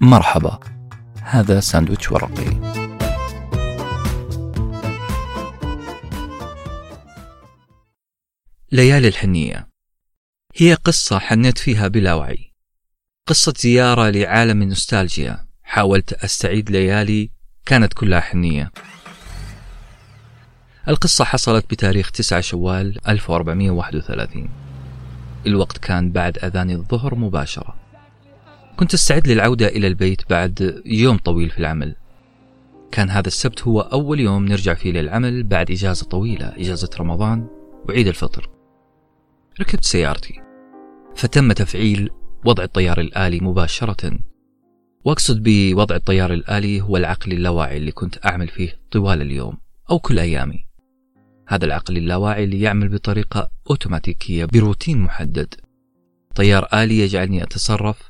مرحبا. هذا ساندويتش ورقي. ليالي الحنية. هي قصة حنيت فيها بلا وعي. قصة زيارة لعالم النوستالجيا. حاولت أستعيد ليالي كانت كلها حنية. القصة حصلت بتاريخ 9 شوال 1431 الوقت كان بعد أذان الظهر مباشرة. كنت أستعد للعودة إلى البيت بعد يوم طويل في العمل. كان هذا السبت هو أول يوم نرجع فيه للعمل بعد إجازة طويلة إجازة رمضان وعيد الفطر. ركبت سيارتي. فتم تفعيل وضع الطيار الآلي مباشرة. وأقصد بوضع الطيار الآلي هو العقل اللاواعي اللي كنت أعمل فيه طوال اليوم أو كل أيامي. هذا العقل اللاواعي اللي يعمل بطريقة أوتوماتيكية بروتين محدد. طيار آلي يجعلني أتصرف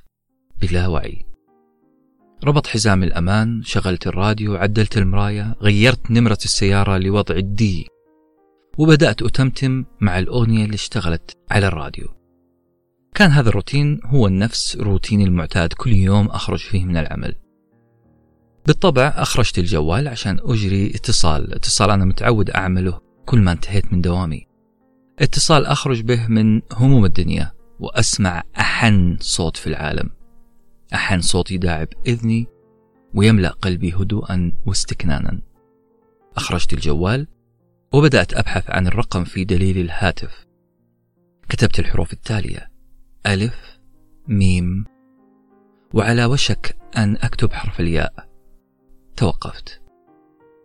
بلا وعي. ربط حزام الأمان شغلت الراديو عدلت المراية غيرت نمرة السيارة لوضع الدي. وبدأت أتمتم مع الأغنية اللي اشتغلت على الراديو. كان هذا الروتين هو النفس روتيني المعتاد كل يوم أخرج فيه من العمل. بالطبع أخرجت الجوال عشان أجري اتصال. اتصال أنا متعود أعمله كل ما انتهيت من دوامي. اتصال أخرج به من هموم الدنيا وأسمع أحن صوت في العالم. أحن صوت يداعب إذني ويملأ قلبي هدوءا واستكنانا. أخرجت الجوال وبدأت أبحث عن الرقم في دليل الهاتف. كتبت الحروف التالية ألف ميم. وعلى وشك أن أكتب حرف الياء. توقفت.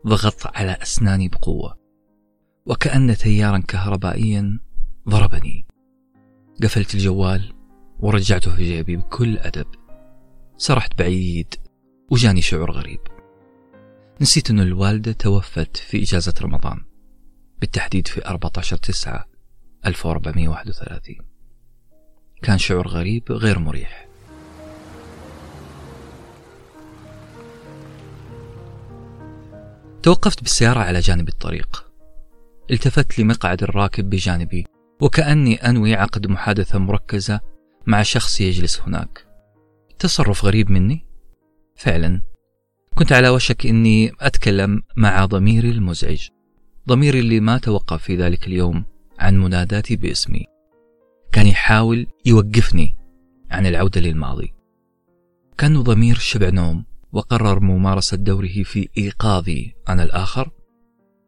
ضغطت على أسناني بقوة. وكأن تيارا كهربائيا ضربني. قفلت الجوال ورجعته في جيبي بكل أدب. سرحت بعيد وجاني شعور غريب. نسيت أن الوالدة توفت في إجازة رمضان بالتحديد في 14 تسعة 1431 كان شعور غريب غير مريح. توقفت بالسيارة على جانب الطريق. التفت لمقعد الراكب بجانبي وكأني أنوي عقد محادثة مركزة مع شخص يجلس هناك. تصرف غريب مني؟ فعلا. كنت على وشك أني أتكلم مع ضميري المزعج. ضميري اللي ما توقف في ذلك اليوم عن مناداتي باسمي. كان يحاول يوقفني عن العودة للماضي. كان ضمير شبع نوم وقرر ممارسة دوره في إيقاظي عن الآخر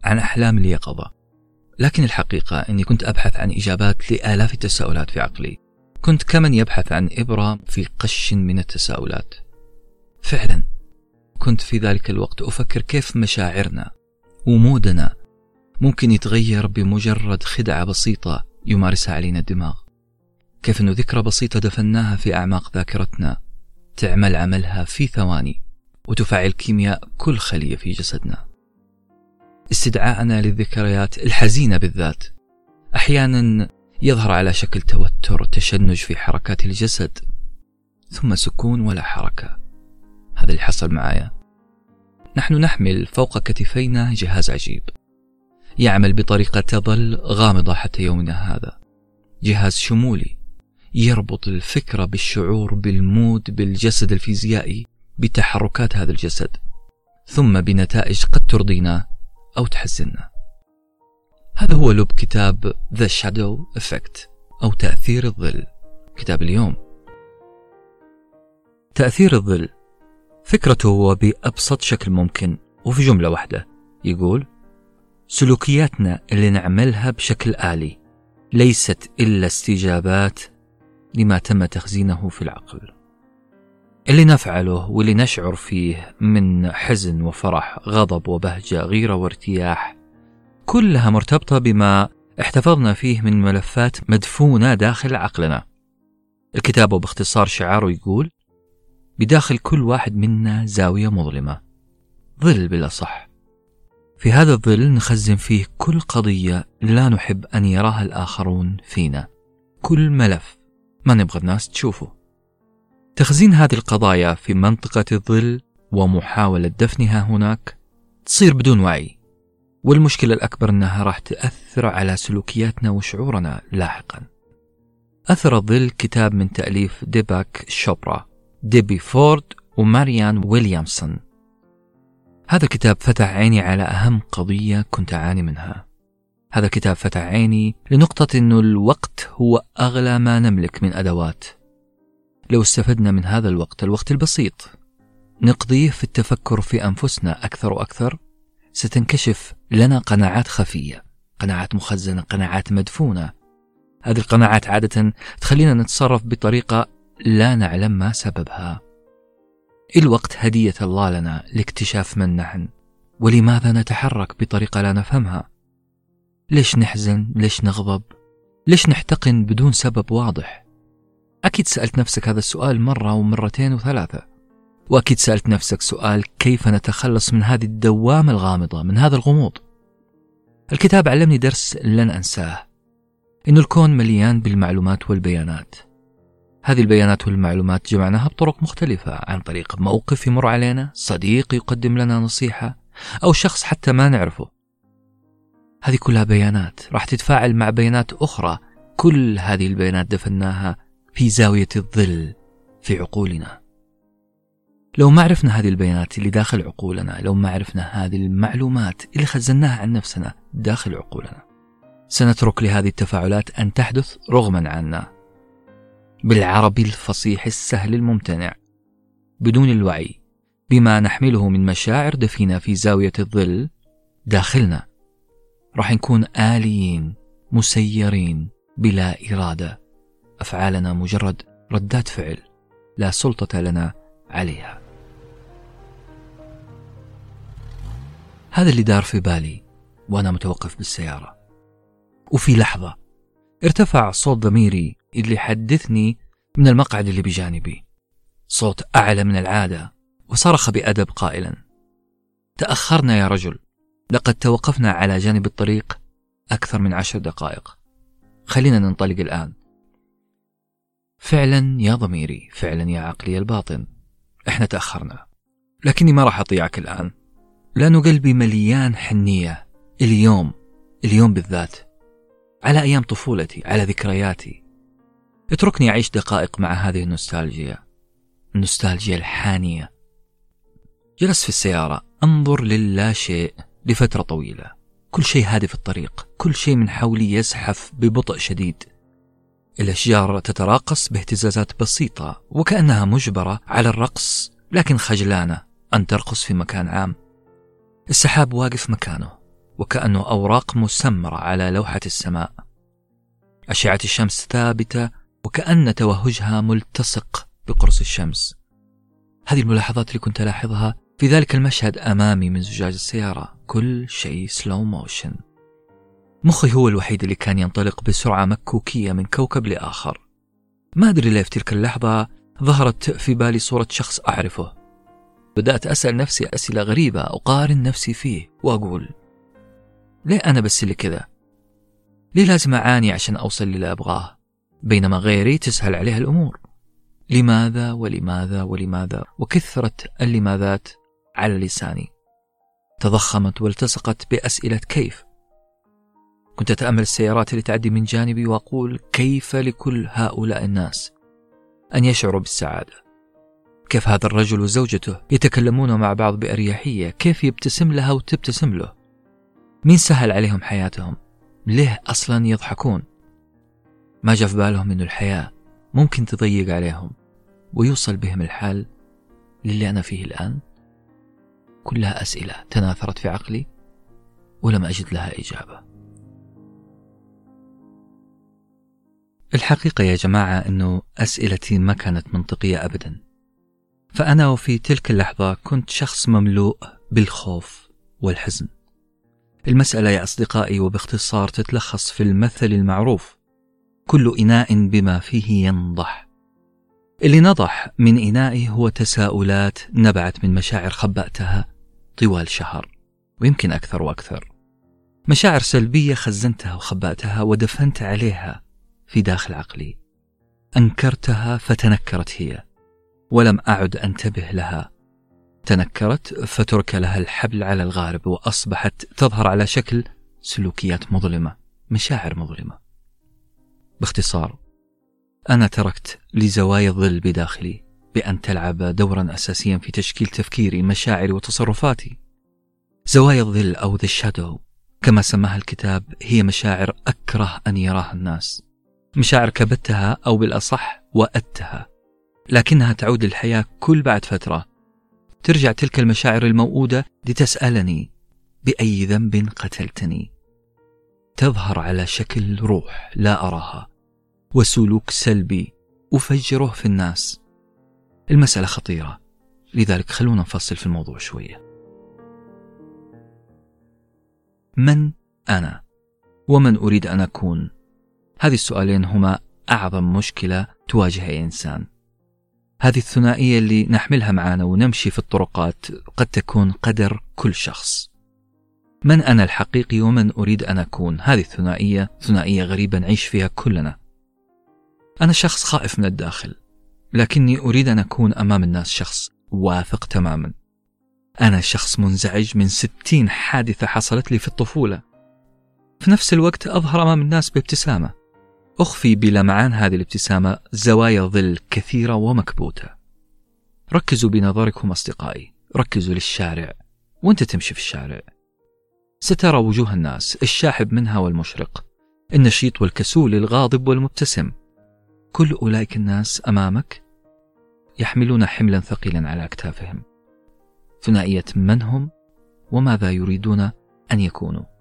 عن أحلام اليقظة لكن الحقيقة أني كنت أبحث عن إجابات لآلاف التساؤلات في عقلي. كنت كمن يبحث عن إبرة في قش من التساؤلات. فعلا كنت في ذلك الوقت أفكر كيف مشاعرنا ومودنا ممكن يتغير بمجرد خدعة بسيطة يمارسها علينا الدماغ. كيف أنه ذكرى بسيطة دفناها في أعماق ذاكرتنا تعمل عملها في ثواني وتفعل كيمياء كل خلية في جسدنا. استدعاءنا للذكريات الحزينة بالذات. أحيانا يظهر على شكل توتر تشنج في حركات الجسد ثم سكون ولا حركة. هذا اللي حصل معايا. نحن نحمل فوق كتفينا جهاز عجيب. يعمل بطريقة تظل غامضة حتى يومنا هذا. جهاز شمولي. يربط الفكرة بالشعور بالمود بالجسد الفيزيائي بتحركات هذا الجسد. ثم بنتائج قد ترضينا أو تحزننا. هذا هو لب كتاب The Shadow Effect أو تأثير الظل. كتاب اليوم. تأثير الظل. فكرته هو بأبسط شكل ممكن وفي جملة واحدة. يقول سلوكياتنا اللي نعملها بشكل آلي ليست إلا استجابات لما تم تخزينه في العقل. اللي نفعله واللي نشعر فيه من حزن وفرح غضب وبهجة غيرة وارتياح كلها مرتبطة بما احتفظنا فيه من ملفات مدفونة داخل عقلنا. الكتاب باختصار شعاره يقول بداخل كل واحد منا زاوية مظلمة. ظل بالأصح في هذا الظل نخزن فيه كل قضية لا نحب أن يراها الآخرون فينا. كل ملف ما نبغى الناس تشوفه. تخزين هذه القضايا في منطقة الظل ومحاولة دفنها هناك تصير بدون وعي. والمشكلة الأكبر أنها راح تأثر على سلوكياتنا وشعورنا لاحقا. أثر الظل كتاب من تأليف ديباك شوبرا ديبي فورد وماريان ويليامسون. هذا الكتاب فتح عيني على أهم قضية كنت أعاني منها. هذا الكتاب فتح عيني لنقطة أنه الوقت هو أغلى ما نملك من أدوات. لو استفدنا من هذا الوقت الوقت البسيط. نقضيه في التفكر في أنفسنا أكثر وأكثر. ستنكشف لنا قناعات خفية قناعات مخزنة قناعات مدفونة. هذه القناعات عادة تخلينا نتصرف بطريقة لا نعلم ما سببها. الوقت هدية الله لنا لاكتشاف من نحن؟ ولماذا نتحرك بطريقة لا نفهمها؟ ليش نحزن؟ ليش نغضب؟ ليش نحتقن بدون سبب واضح؟ أكيد سألت نفسك هذا السؤال مرة ومرتين وثلاثة. وأكيد سألت نفسك سؤال كيف نتخلص من هذه الدوامة الغامضة من هذا الغموض؟ الكتاب علمني درس لن أنساه إن الكون مليان بالمعلومات والبيانات. هذه البيانات والمعلومات جمعناها بطرق مختلفة عن طريق موقف يمر علينا صديق يقدم لنا نصيحة أو شخص حتى ما نعرفه. هذه كلها بيانات راح تتفاعل مع بيانات أخرى. كل هذه البيانات دفناها في زاوية الظل في عقولنا. لو ما عرفنا هذه البيانات اللي داخل عقولنا لو ما عرفنا هذه المعلومات اللي خزناها عن نفسنا داخل عقولنا سنترك لهذه التفاعلات أن تحدث رغما عنا. بالعربي الفصيح السهل الممتنع. بدون الوعي بما نحمله من مشاعر دفينة في زاوية الظل داخلنا راح نكون آليين مسيرين بلا إرادة. أفعالنا مجرد ردات فعل لا سلطة لنا عليها. هذا اللي دار في بالي وأنا متوقف بالسيارة. وفي لحظة ارتفع صوت ضميري اللي يحدثني من المقعد اللي بجانبي. صوت أعلى من العادة وصرخ بأدب قائلا. تأخرنا يا رجل. لقد توقفنا على جانب الطريق أكثر من عشر دقائق. خلينا ننطلق الآن. فعلا يا ضميري فعلا يا عقلي الباطن. إحنا تأخرنا. لكني ما راح أطيعك الآن. لأنه قلبي مليان حنية. اليوم اليوم بالذات. على أيام طفولتي على ذكرياتي. اتركني أعيش دقائق مع هذه النوستالجيا. النوستالجيا الحانية. جلست في السيارة أنظر للا شيء لفترة طويلة. كل شيء هادي في الطريق. كل شيء من حولي يزحف ببطء شديد. الأشجار تتراقص باهتزازات بسيطة وكأنها مجبرة على الرقص لكن خجلانة أن ترقص في مكان عام. السحاب واقف مكانه وكأنه أوراق مسمرة على لوحة السماء. أشعة الشمس ثابتة وكأن توهجها ملتصق بقرص الشمس. هذه الملاحظات اللي كنت ألاحظها في ذلك المشهد أمامي من زجاج السيارة. كل شيء سلو موشن مخي هو الوحيد اللي كان ينطلق بسرعة مكوكية من كوكب لآخر. ما أدري ليه في تلك اللحظة ظهرت في بالي صورة شخص أعرفه. بدأت أسأل نفسي أسئلة غريبة أقارن نفسي فيه وأقول ليه أنا بس اللي كذا؟ ليه لازم أعاني عشان أوصل للي أبغاه؟ بينما غيري تسهل عليه الأمور. لماذا ولماذا ولماذا؟ وكثرة اللماذات على لساني. تضخمت والتصقت بأسئلة كيف؟ كنت أتأمل السيارات اللي تعدي من جانبي وأقول كيف لكل هؤلاء الناس أن يشعروا بالسعادة؟ كيف هذا الرجل وزوجته يتكلمون مع بعض بأريحية؟ كيف يبتسم لها وتبتسم له؟ مين سهل عليهم حياتهم؟ ليه أصلا يضحكون؟ ما جاء في بالهم أن الحياة ممكن تضيق عليهم ويوصل بهم الحال للي أنا فيه الآن؟ كلها أسئلة تناثرت في عقلي ولم أجد لها إجابة. الحقيقة يا جماعة أنه أسئلتي ما كانت منطقية أبدا. فأنا وفي تلك اللحظة كنت شخص مملوء بالخوف والحزن. المسألة يا أصدقائي وباختصار تتلخص في المثل المعروف كل إناء بما فيه ينضح. اللي نضح من إنائي هو تساؤلات نبعت من مشاعر خبأتها طوال شهر ويمكن أكثر وأكثر. مشاعر سلبية خزنتها وخبأتها ودفنت عليها في داخل عقلي. أنكرتها فتنكرت هي. ولم أعد أنتبه لها. تنكرت فترك لها الحبل على الغارب وأصبحت تظهر على شكل سلوكيات مظلمة مشاعر مظلمة. باختصار أنا تركت لزوايا الظل بداخلي بأن تلعب دورا أساسيا في تشكيل تفكيري مشاعري وتصرفاتي. زوايا الظل أو ذا شادو كما سماها الكتاب هي مشاعر أكره أن يراها الناس. مشاعر كبتها أو بالأصح وأدتها. لكنها تعود للحياة كل بعد فترة. ترجع تلك المشاعر الموؤودة لتسألني بأي ذنب قتلتني. تظهر على شكل روح لا أراها وسلوك سلبي أفجره في الناس. المسألة خطيرة لذلك خلونا نفصل في الموضوع شوية. من أنا؟ ومن أريد أن أكون؟ هذه السؤالين هما أعظم مشكلة تواجه أي إنسان. هذه الثنائية اللي نحملها معنا ونمشي في الطرقات قد تكون قدر كل شخص. من أنا الحقيقي ومن أريد أن أكون؟ هذه الثنائية ثنائية غريبة نعيش فيها كلنا. أنا شخص خائف من الداخل لكني أريد أن أكون أمام الناس شخص واثق تماما. أنا شخص منزعج من ستين حادثة حصلت لي في الطفولة. في نفس الوقت أظهر أمام الناس بابتسامة. أخفي بلمعان هذه الابتسامة زوايا ظل كثيرة ومكبوتة. ركزوا بنظركم أصدقائي. ركزوا للشارع. وانت تمشي في الشارع. سترى وجوه الناس الشاحب منها والمشرق. النشيط والكسول الغاضب والمبتسم. كل أولئك الناس أمامك يحملون حملا ثقيلا على أكتافهم. ثنائية من هم؟ وماذا يريدون أن يكونوا؟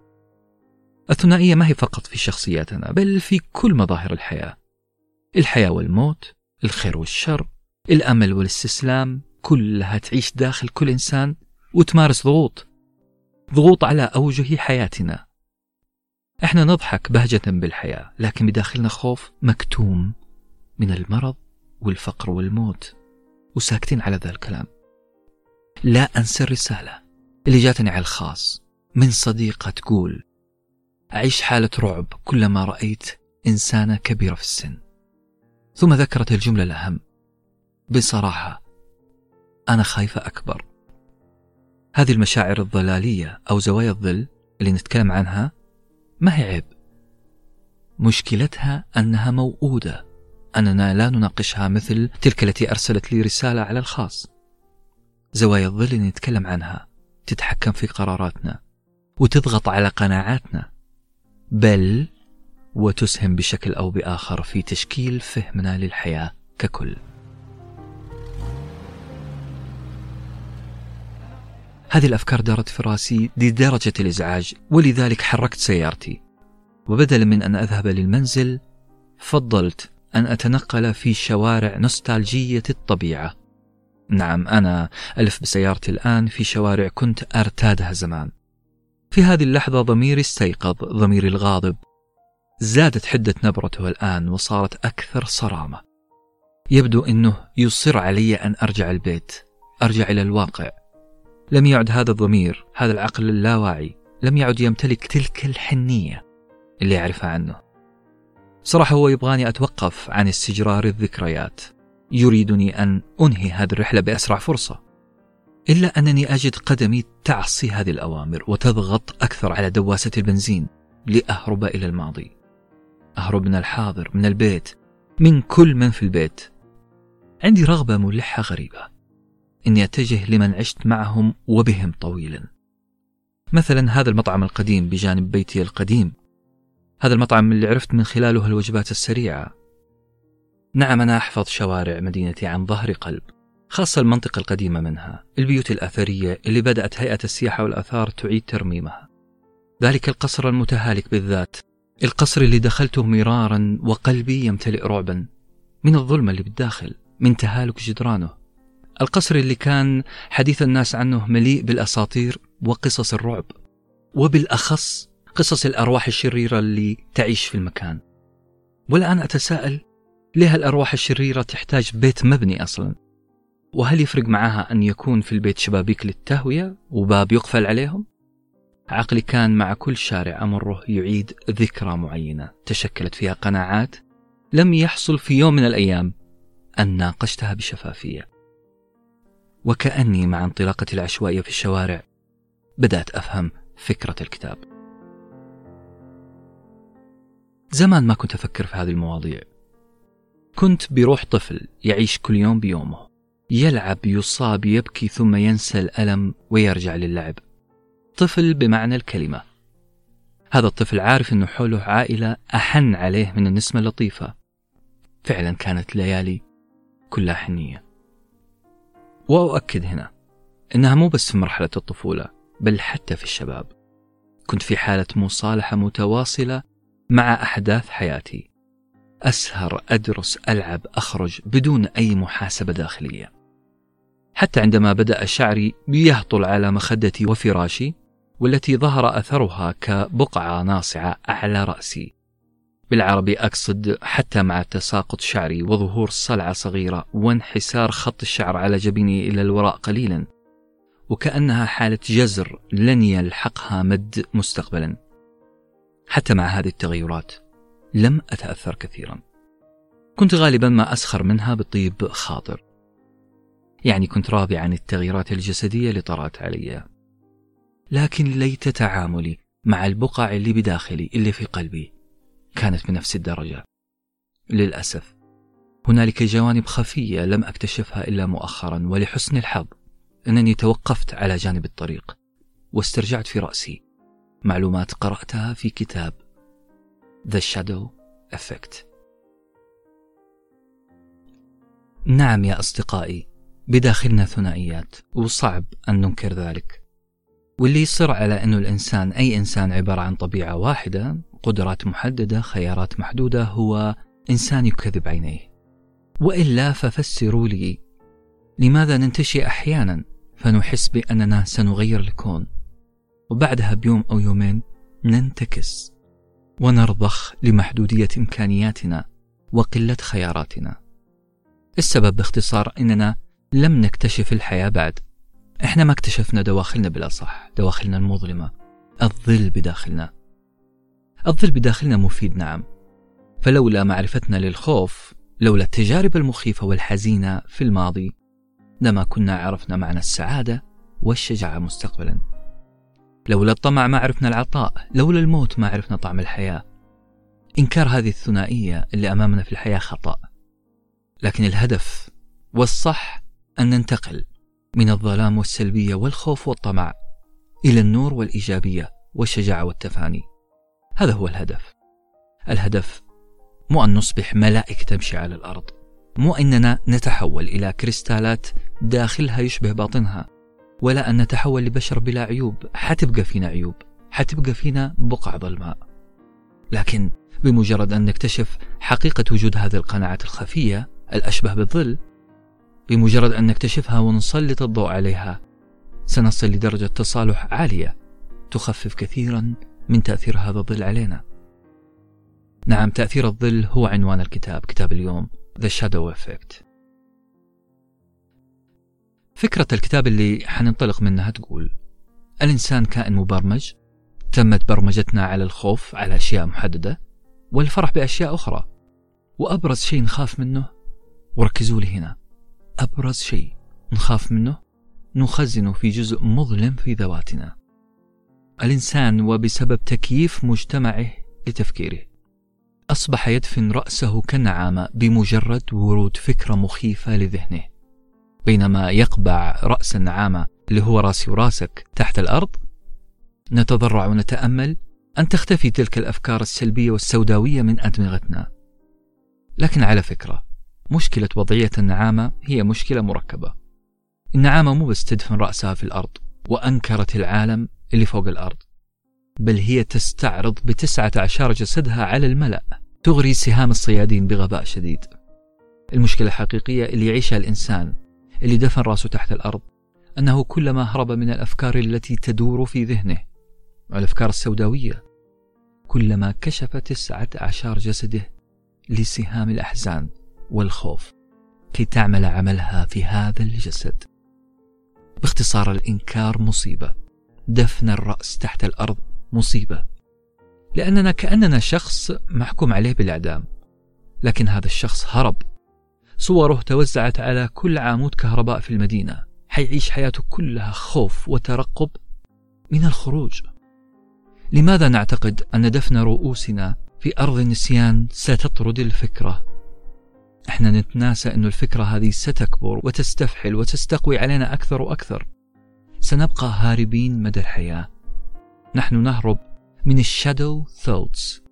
الثنائية ما هي فقط في شخصياتنا بل في كل مظاهر الحياة. الحياة والموت الخير والشر الأمل والاستسلام كلها تعيش داخل كل إنسان وتمارس ضغوط. ضغوط على أوجه حياتنا. إحنا نضحك بهجة بالحياة لكن بداخلنا خوف مكتوم من المرض والفقر والموت وساكتين على ذا الكلام. لا أنسى الرسالة اللي جاتني على الخاص من صديقة تقول أعيش حالة رعب كلما رأيت إنسانة كبيرة في السن. ثم ذكرت الجملة الأهم. بصراحة أنا خايفة أكبر. هذه المشاعر الضلالية أو زوايا الظل اللي نتكلم عنها ما هي عيب. مشكلتها أنها موؤودة. أننا لا نناقشها مثل تلك التي أرسلت لي رسالة على الخاص. زوايا الظل اللي نتكلم عنها تتحكم في قراراتنا وتضغط على قناعاتنا. بل وتسهم بشكل أو بآخر في تشكيل فهمنا للحياة ككل. هذه الأفكار دارت في راسي لدرجة الإزعاج ولذلك حركت سيارتي. وبدلا من أن أذهب للمنزل فضلت أن أتنقل في شوارع نوستالجية الطبيعة. نعم أنا ألف بسيارتي الآن في شوارع كنت أرتادها زمان. في هذه اللحظة ضميري استيقظ ضميري الغاضب. زادت حدة نبرته الآن وصارت أكثر صرامة. يبدو أنه يصر علي أن أرجع البيت أرجع إلى الواقع. لم يعد هذا الضمير هذا العقل اللاواعي لم يعد يمتلك تلك الحنية اللي أعرفها عنه. صراحة هو يبغاني أتوقف عن استجرار الذكريات. يريدني أن أنهي هذه الرحلة بأسرع فرصة. إلا أنني أجد قدمي تعصي هذه الأوامر وتضغط أكثر على دواسة البنزين لأهرب إلى الماضي. أهرب من الحاضر من البيت من كل من في البيت. عندي رغبة ملحة غريبة. إني أتجه لمن عشت معهم وبهم طويلا. مثلا هذا المطعم القديم بجانب بيتي القديم. هذا المطعم اللي عرفت من خلاله الوجبات السريعة. نعم أنا أحفظ شوارع مدينتي عن ظهر قلب. خاصة المنطقة القديمة منها البيوت الأثرية اللي بدأت هيئة السياحة والآثار تعيد ترميمها. ذلك القصر المتهالك بالذات القصر اللي دخلته مرارا وقلبي يمتلئ رعبا من الظلمة اللي بالداخل من تهالك جدرانه. القصر اللي كان حديث الناس عنه مليء بالأساطير وقصص الرعب وبالأخص قصص الأرواح الشريرة اللي تعيش في المكان. والآن أتساءل ليه الأرواح الشريرة تحتاج بيت مبني أصلا؟ وهل يفرق معها أن يكون في البيت شبابيك للتهوية وباب يقفل عليهم؟ عقلي كان مع كل شارع أمره يعيد ذكرى معينة تشكلت فيها قناعات لم يحصل في يوم من الأيام أن ناقشتها بشفافية. وكأني مع انطلاقة العشوائية في الشوارع بدأت أفهم فكرة الكتاب. زمان ما كنت أفكر في هذه المواضيع. كنت بروح طفل يعيش كل يوم بيومه. يلعب يصاب يبكي ثم ينسى الألم ويرجع للعب. طفل بمعنى الكلمة. هذا الطفل عارف أنه حوله عائلة أحن عليه من النسمة اللطيفة. فعلا كانت ليالي كلها حنية. وأؤكد هنا إنها مو بس في مرحلة الطفولة بل حتى في الشباب. كنت في حالة مصالحة متواصلة مع أحداث حياتي. أسهر أدرس ألعب أخرج بدون أي محاسبة داخلية. حتى عندما بدأ شعري يهطل على مخدتي وفراشي والتي ظهر أثرها كبقعة ناصعة أعلى رأسي. بالعربي أقصد حتى مع تساقط شعري وظهور صلعة صغيرة وانحسار خط الشعر على جبيني إلى الوراء قليلا وكأنها حالة جزر لن يلحقها مد مستقبلا. حتى مع هذه التغيرات لم أتأثر كثيرا. كنت غالبا ما أسخر منها بطيب خاطر. يعني كنت راضي عن التغييرات الجسدية اللي طرأت علي. لكن ليت تعاملي مع البقع اللي بداخلي اللي في قلبي كانت بنفس الدرجة. للأسف هنالك جوانب خفية لم أكتشفها إلا مؤخرا ولحسن الحظ أنني توقفت على جانب الطريق واسترجعت في رأسي معلومات قرأتها في كتاب The Shadow Effect. نعم يا أصدقائي بداخلنا ثنائيات وصعب أن ننكر ذلك. واللي يصر على أنه الإنسان أي إنسان عبارة عن طبيعة واحدة قدرات محددة خيارات محدودة هو إنسان يكذب عينيه. وإلا ففسروا لي لماذا ننتشي أحيانا فنحس بأننا سنغير الكون؟ وبعدها بيوم أو يومين ننتكس ونرضخ لمحدودية إمكانياتنا وقلة خياراتنا. السبب باختصار أننا لم نكتشف الحياة بعد. إحنا ما اكتشفنا دواخلنا بالأصح دواخلنا المظلمة الظل بداخلنا. الظل بداخلنا مفيد نعم. فلولا معرفتنا للخوف لولا التجارب المخيفة والحزينة في الماضي لما كنا عرفنا معنى السعادة والشجاعة مستقبلا. لولا الطمع ما عرفنا العطاء لولا الموت ما عرفنا طعم الحياة. إنكار هذه الثنائية اللي أمامنا في الحياة خطأ. لكن الهدف والصح أن ننتقل من الظلام والسلبية والخوف والطمع إلى النور والإيجابية والشجاعة والتفاني. هذا هو الهدف. الهدف مو أن نصبح ملائكة تمشي على الأرض. مو أننا نتحول إلى كريستالات داخلها يشبه باطنها ولا أن نتحول لبشر بلا عيوب حتبقى فينا عيوب حتبقى فينا بقع ظلماء. لكن بمجرد أن نكتشف حقيقة وجود هذه القناعات الخفية الأشبه بالظل بمجرد أن نكتشفها ونسلط الضوء عليها. سنصل لدرجة تصالح عالية تخفف كثيرا من تأثير هذا الظل علينا. نعم تأثير الظل هو عنوان الكتاب كتاب اليوم The Shadow Effect. فكرة الكتاب اللي حننطلق منها تقول الإنسان كائن مبرمج تمت برمجتنا على الخوف على أشياء محددة والفرح بأشياء أخرى. وأبرز شيء نخاف منه وركزوا لي هنا أبرز شيء نخاف منه؟ نخزنه في جزء مظلم في ذواتنا. الإنسان وبسبب تكييف مجتمعه لتفكيره. أصبح يدفن رأسه كالنعامة بمجرد ورود فكرة مخيفة لذهنه. بينما يقبع رأس النعامة اللي هو راسي وراسك تحت الأرض نتضرع ونتأمل أن تختفي تلك الأفكار السلبية والسوداوية من أدمغتنا. لكن على فكرة مشكلة وضعية النعامة هي مشكلة مركبة. النعامة مو بس تدفن رأسها في الأرض وأنكرت العالم اللي فوق الأرض بل هي تستعرض بتسعة أعشار جسدها على الملأ تغري سهام الصيادين بغباء شديد. المشكلة الحقيقية اللي يعيشها الإنسان اللي دفن رأسه تحت الأرض أنه كلما هرب من الأفكار التي تدور في ذهنه الأفكار السوداوية كلما كشف تسعة أعشار جسده لسهام الأحزان. والخوف كي تعمل عملها في هذا الجسد. باختصار الإنكار مصيبة. دفن الرأس تحت الأرض مصيبة. لأننا كأننا شخص محكوم عليه بالإعدام. لكن هذا الشخص هرب. صوره توزعت على كل عامود كهرباء في المدينة. حيعيش حياته كلها خوف وترقب من الخروج. لماذا نعتقد أن دفن رؤوسنا في أرض النسيان ستطرد الفكرة؟ إحنا نتناسى أن الفكرة هذه ستكبر وتستفحل وتستقوي علينا أكثر وأكثر. سنبقى هاربين مدى الحياة. نحن نهرب من الشادو ثوتس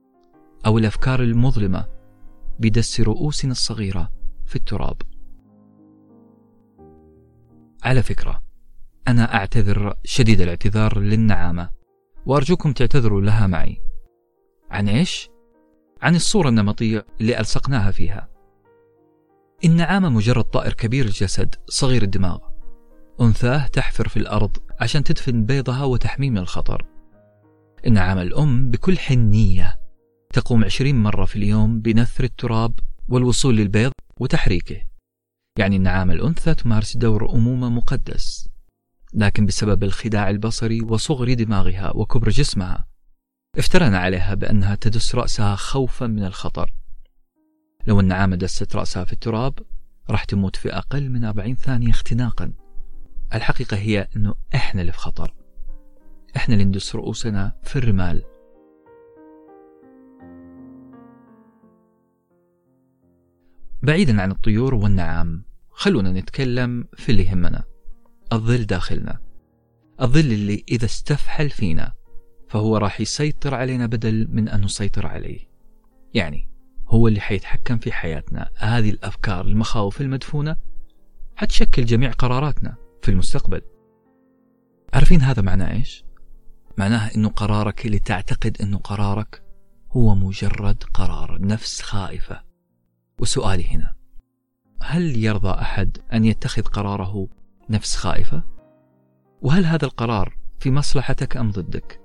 أو الأفكار المظلمة بدس رؤوسنا الصغيرة في التراب. على فكرة أنا أعتذر شديد الاعتذار للنعامة وأرجوكم تعتذروا لها معي. عن إيش؟ عن الصورة النمطية اللي ألصقناها فيها. النعامة مجرد طائر كبير الجسد صغير الدماغ. أنثاه تحفر في الأرض عشان تدفن بيضها وتحميه من الخطر. النعامة الأم بكل حنية. تقوم عشرين مرة في اليوم بنثر التراب والوصول للبيض وتحريكه. يعني النعامة الأنثى تمارس دور أمومة مقدس. لكن بسبب الخداع البصري وصغر دماغها وكبر جسمها افترنا عليها بأنها تدس رأسها خوفا من الخطر. لو النعامة دست رأسها في التراب راح تموت في أقل من 40 ثانية اختناقا. الحقيقة هي أنه إحنا اللي في خطر. إحنا اللي ندس رؤوسنا في الرمال. بعيدا عن الطيور والنعام خلونا نتكلم في اللي يهمنا الظل داخلنا. الظل اللي إذا استفحل فينا فهو راح يسيطر علينا بدل من أن نسيطر عليه. يعني هو اللي حيتحكم في حياتنا هذه الأفكار المخاوف المدفونة حتشكل جميع قراراتنا في المستقبل عارفين هذا معناه إيش؟ معناه أنه قرارك اللي تعتقد أنه قرارك هو مجرد قرار نفس خائفة وسؤالي هنا هل يرضى أحد أن يتخذ قراره نفس خائفة؟ وهل هذا القرار في مصلحتك أم ضدك؟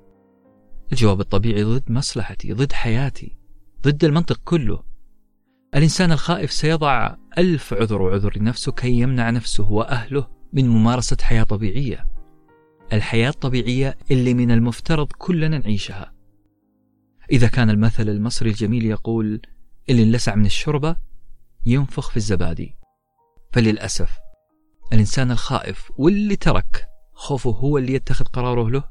الجواب الطبيعي ضد مصلحتي ضد حياتي ضد المنطق كله. الإنسان الخائف سيضع ألف عذر وعذر لنفسه كي يمنع نفسه وأهله من ممارسة حياة طبيعية. الحياة الطبيعية اللي من المفترض كلنا نعيشها. إذا كان المثل المصري الجميل يقول اللي انلسع من الشوربة ينفخ في الزبادي. فللأسف الإنسان الخائف واللي ترك خوفه هو اللي يتخذ قراره له.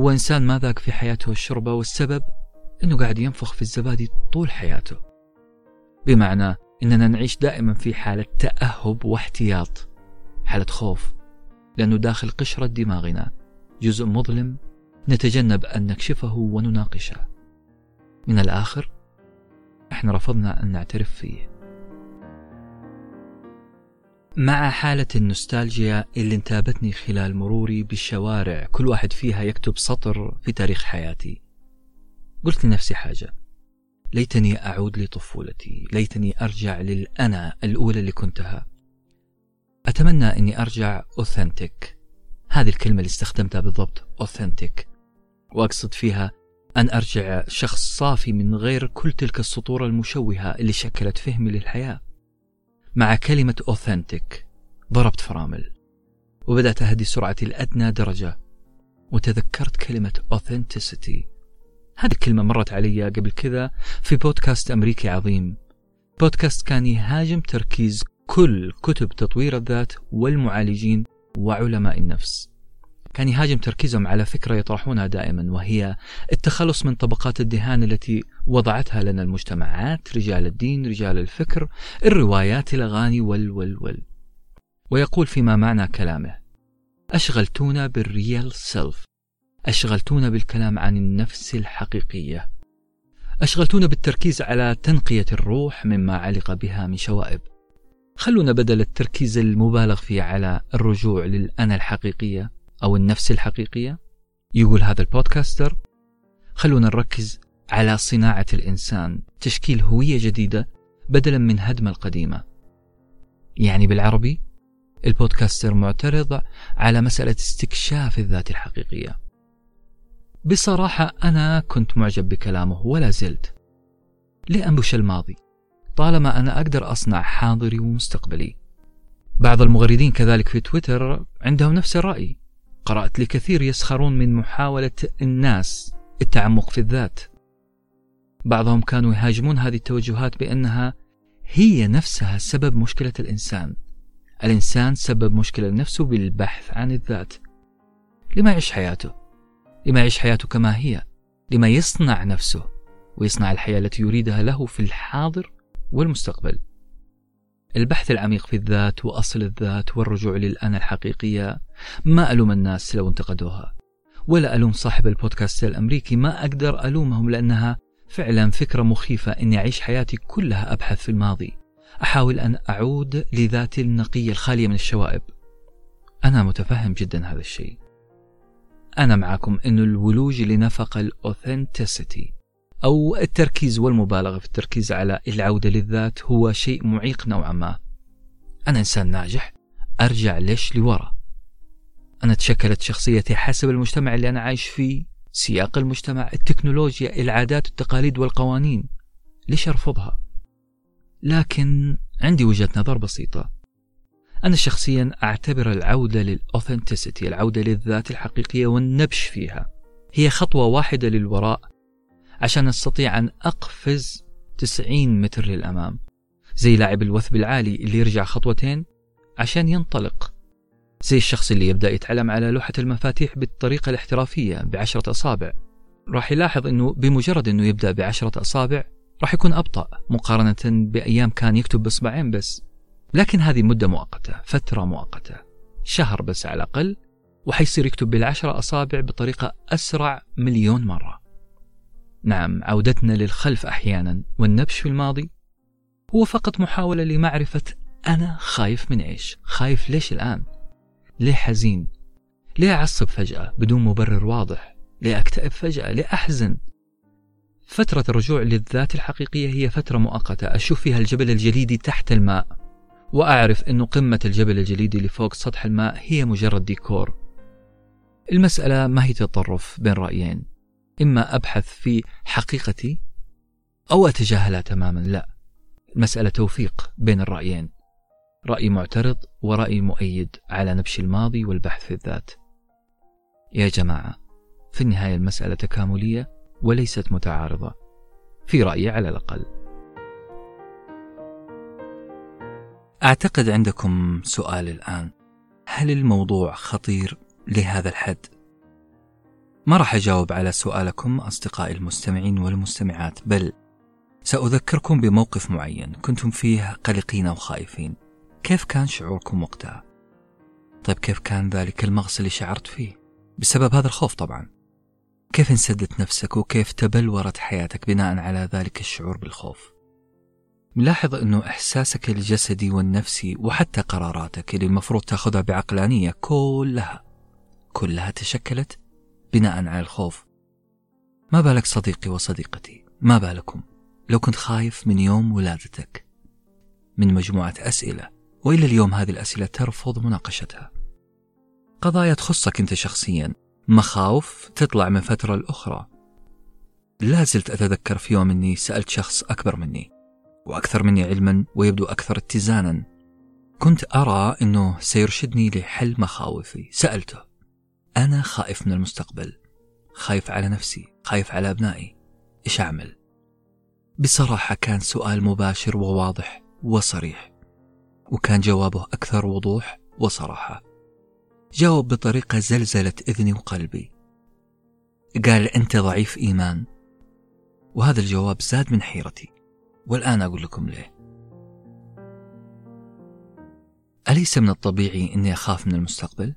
هو إنسان ما ذاق في حياته الشربة والسبب أنه قاعد ينفخ في الزبادي طول حياته. بمعنى أننا نعيش دائما في حالة تأهب واحتياط حالة خوف لأنه داخل قشرة دماغنا جزء مظلم نتجنب أن نكشفه ونناقشه. من الآخر إحنا رفضنا أن نعترف فيه. مع حالة النوستالجيا اللي انتابتني خلال مروري بالشوارع كل واحد فيها يكتب سطر في تاريخ حياتي. قلت لنفسي حاجة. ليتني أعود لطفولتي. ليتني أرجع للأنا الأولى اللي كنتها. أتمنى أني أرجع أوثنتك هذه الكلمة اللي استخدمتها بالضبط أوثنتك وأقصد فيها أن أرجع شخص صافي من غير كل تلك السطور المشوهة اللي شكلت فهمي للحياة. مع كلمة أوثنتك ضربت فرامل. وبدأت أهدي سرعتي لأدنى درجة. وتذكرت كلمة authenticity. هذه الكلمة مرت علي قبل كذا في بودكاست أمريكي عظيم. بودكاست كان يهاجم تركيز كل كتب تطوير الذات والمعالجين وعلماء النفس. كان يهاجم تركيزهم على فكرة يطرحونها دائما وهي التخلص من طبقات الدهان التي وضعتها لنا المجتمعات رجال الدين رجال الفكر الروايات الأغاني وال وال وال. ويقول فيما معنى كلامه أشغلتونا بالريال سيلف. أشغلتونا بالكلام عن النفس الحقيقية. أشغلتونا بالتركيز على تنقية الروح مما علق بها من شوائب. خلونا بدل التركيز المبالغ فيه على الرجوع للأنا الحقيقية أو النفس الحقيقية يقول هذا البودكاستر خلونا نركز على صناعة الإنسان تشكيل هوية جديدة بدلا من هدم القديمة. يعني بالعربي البودكاستر معترض على مسألة استكشاف الذات الحقيقية. بصراحة أنا كنت معجب بكلامه ولا زلت. ليه أنبش الماضي؟ طالما أنا أقدر أصنع حاضري ومستقبلي. بعض المغردين كذلك في تويتر عندهم نفس الرأي. قرأت لكثير يسخرون من محاولة الناس التعمق في الذات. بعضهم كانوا يهاجمون هذه التوجهات بأنها هي نفسها سبب مشكلة الإنسان. الإنسان سبب مشكلة لنفسه بالبحث عن الذات. لما يعيش حياته؟ لما يعيش حياته كما هي لما يصنع نفسه ويصنع الحياة التي يريدها له في الحاضر والمستقبل. البحث العميق في الذات وأصل الذات والرجوع للأنا الحقيقية ما ألوم الناس لو انتقدوها. ولا ألوم صاحب البودكاست الأمريكي ما أقدر ألومهم لأنها فعلا فكرة مخيفة أني أعيش حياتي كلها أبحث في الماضي. أحاول أن أعود لذاتي النقية الخالية من الشوائب. أنا متفهم جدا هذا الشيء. أنا معكم أن الولوج لنفق الأوثنتسيتي أو التركيز والمبالغة في التركيز على العودة للذات هو شيء معيق نوعا ما. أنا إنسان ناجح أرجع ليش لورا. أنا تشكلت شخصيتي حسب المجتمع اللي أنا عايش فيه سياق المجتمع التكنولوجيا العادات التقاليد والقوانين. ليش أرفضها؟ لكن عندي وجهة نظر بسيطة. أنا شخصيا أعتبر العودة للأوثنتسيتي العودة للذات الحقيقية والنبش فيها هي خطوة واحدة للوراء عشان أستطيع أن أقفز 90 متر للأمام. زي لاعب الوثب العالي اللي يرجع خطوتين عشان ينطلق. زي الشخص اللي يبدأ يتعلم على لوحة المفاتيح بالطريقة الاحترافية بعشرة أصابع. راح يلاحظ أنه بمجرد أنه يبدأ بعشرة أصابع راح يكون أبطأ مقارنة بأيام كان يكتب بإصبعين بس. لكن هذه مدة مؤقتة فترة مؤقتة. شهر بس على الأقل وحيصير يكتب بالعشرة أصابع بطريقة أسرع مليون مرة. نعم عودتنا للخلف أحيانا والنبش في الماضي هو فقط محاولة لمعرفة أنا خايف من إيش خايف ليش الآن؟ ليه حزين؟ ليه أعصب فجأة بدون مبرر واضح؟ ليه أكتئب فجأة؟ ليه أحزن؟ فترة الرجوع للذات الحقيقية هي فترة مؤقتة أشوف فيها الجبل الجليدي تحت الماء. وأعرف أن قمة الجبل الجليدي اللي فوق سطح الماء هي مجرد ديكور. المسألة ما هي تطرف بين رأيين؟ إما أبحث في حقيقتي أو أتجاهلها تماما. لا المسألة توفيق بين الرأيين. رأي معترض ورأي مؤيد على نبش الماضي والبحث في الذات. يا جماعة في النهاية المسألة تكاملية وليست متعارضة. في رأيي على الأقل. أعتقد عندكم سؤال الآن هل الموضوع خطير لهذا الحد؟ ما راح أجاوب على سؤالكم أصدقائي المستمعين والمستمعات بل سأذكركم بموقف معين كنتم فيه قلقين أو خائفين كيف كان شعوركم وقتها؟ طيب كيف كان ذلك المغص اللي شعرت فيه؟ بسبب هذا الخوف طبعا كيف انسدت نفسك وكيف تبلورت حياتك بناء على ذلك الشعور بالخوف ملاحظ أنه إحساسك الجسدي والنفسي وحتى قراراتك اللي المفروض تاخذها بعقلانية كلها كلها تشكلت بناء على الخوف. ما بالك صديقي وصديقتي؟ ما بالكم؟ لو كنت خايف من يوم ولادتك من مجموعة أسئلة وإلى اليوم هذه الأسئلة ترفض مناقشتها. قضايا تخصك أنت شخصيا. مخاوف تطلع من فترة لأخرى لا زلت أتذكر في يوم أني سألت شخص أكبر مني. وأكثر مني علما ويبدو أكثر اتزانا. كنت أرى أنه سيرشدني لحل مخاوفي. سألته أنا خائف من المستقبل. خايف على نفسي خايف على أبنائي. إيش أعمل؟ بصراحة كان سؤال مباشر وواضح وصريح وكان جوابه أكثر وضوح وصراحة. جاوب بطريقة زلزلت إذني وقلبي. قال أنت ضعيف إيمان. وهذا الجواب زاد من حيرتي. والآن أقول لكم ليه. أليس من الطبيعي أني أخاف من المستقبل؟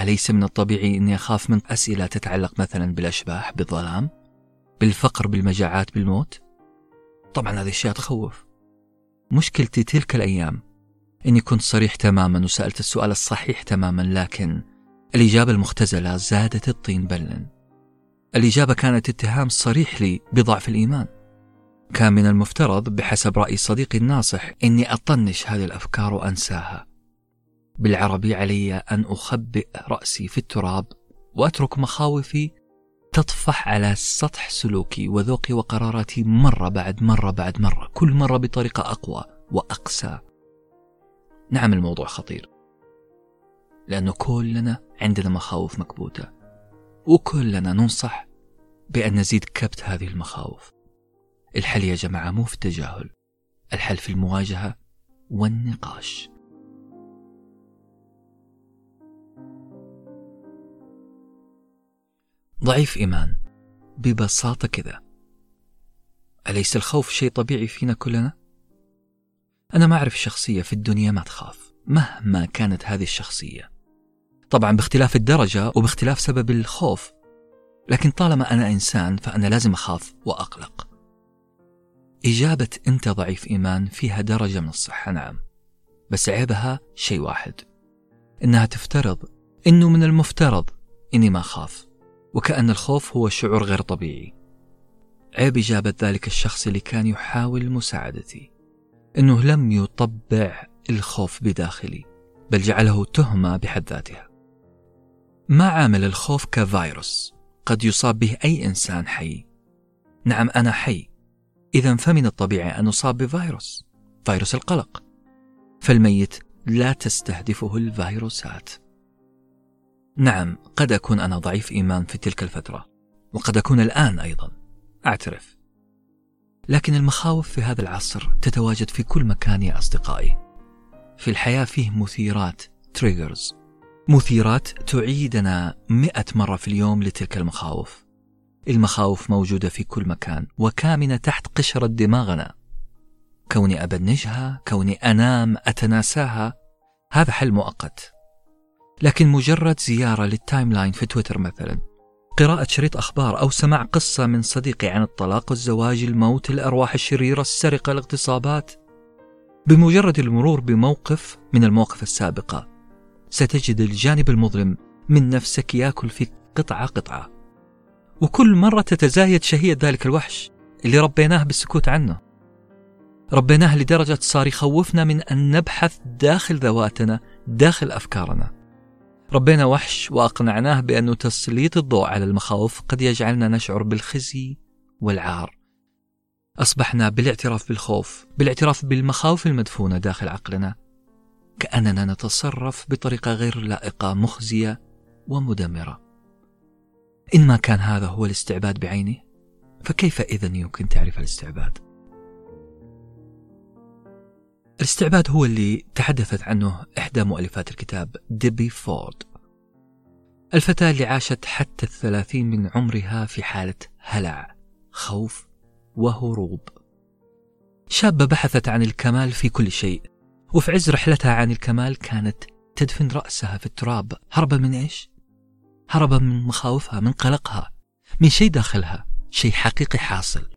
أليس من الطبيعي أني أخاف من أسئلة تتعلق مثلا بالأشباح بالظلام بالفقر بالمجاعات بالموت؟ طبعا هذه الأشياء تخوف. مشكلتي تلك الأيام إني كنت صريح تماما وسألت السؤال الصحيح تماما لكن الإجابة المختزلة زادت الطين بلا. الإجابة كانت اتهام صريح لي بضعف الإيمان. كان من المفترض بحسب رأي صديقي الناصح إني أطنش هذه الأفكار وأنساها. بالعربي علي أن أخبئ رأسي في التراب وأترك مخاوفي تطفح على سطح سلوكي وذوقي وقراراتي مرة بعد مرة بعد مرة كل مرة بطريقة أقوى وأقسى. نعم الموضوع خطير. لأنه كلنا عندنا مخاوف مكبوتة وكلنا ننصح بأن نزيد كبت هذه المخاوف. الحل يا جماعة مو في التجاهل الحل في المواجهة والنقاش. ضعيف إيمان ببساطة كذا. أليس الخوف شيء طبيعي فينا كلنا؟ أنا ما أعرف شخصية في الدنيا ما تخاف مهما كانت هذه الشخصية. طبعا باختلاف الدرجة وباختلاف سبب الخوف لكن طالما أنا إنسان فأنا لازم أخاف وأقلق. إجابة أنت ضعيف إيمان فيها درجة من الصحة نعم. بس عيبها شيء واحد. إنها تفترض إنه من المفترض إني ما أخاف وكأن الخوف هو شعور غير طبيعي. عيب إجابة ذلك الشخص اللي كان يحاول مساعدتي إنه لم يطبع الخوف بداخلي بل جعله تهمة بحد ذاتها. ما عامل الخوف كفيروس قد يصاب به أي إنسان حي؟ نعم أنا حي. إذا فمن الطبيعي أن أصاب بفيروس فيروس القلق. فالميت لا تستهدفه الفيروسات. نعم قد أكون أنا ضعيف إيمان في تلك الفترة وقد أكون الآن أيضا. أعترف. لكن المخاوف في هذا العصر تتواجد في كل مكان يا أصدقائي. في الحياة فيه مثيرات تريجرز مثيرات تعيدنا مئة مرة في اليوم لتلك المخاوف. المخاوف موجودة في كل مكان وكامنة تحت قشرة دماغنا. كوني أبنجها كوني أنام أتناساها. هذا حل مؤقت. لكن مجرد زيارة لل timeline في تويتر مثلا قراءة شريط أخبار أو سماع قصة من صديقي عن الطلاق والزواج الموت الأرواح الشريرة السرقة الاغتصابات. بمجرد المرور بموقف من المواقف السابقة ستجد الجانب المظلم من نفسك ياكل فيك قطعة قطعة. وكل مرة تتزايد شهية ذلك الوحش اللي ربيناه بالسكوت عنه. ربيناه لدرجة صار يخوفنا من أن نبحث داخل ذواتنا داخل أفكارنا. ربينا وحش وأقنعناه بأن تسليط الضوء على المخاوف قد يجعلنا نشعر بالخزي والعار. أصبحنا بالاعتراف بالخوف بالاعتراف بالمخاوف المدفونة داخل عقلنا كأننا نتصرف بطريقة غير لائقة مخزية ومدمرة. إن ما كان هذا هو الاستعباد بعينه فكيف إذا يمكن تعرف الاستعباد؟ الاستعباد هو اللي تحدثت عنه إحدى مؤلفات الكتاب ديبي فورد الفتاة اللي عاشت حتى الثلاثين من عمرها في حالة هلع خوف وهروب شابة بحثت عن الكمال في كل شيء وفي عز رحلتها عن الكمال كانت تدفن رأسها في التراب هربا من إيش؟ هربا من مخاوفها من قلقها من شيء داخلها شيء حقيقي حاصل.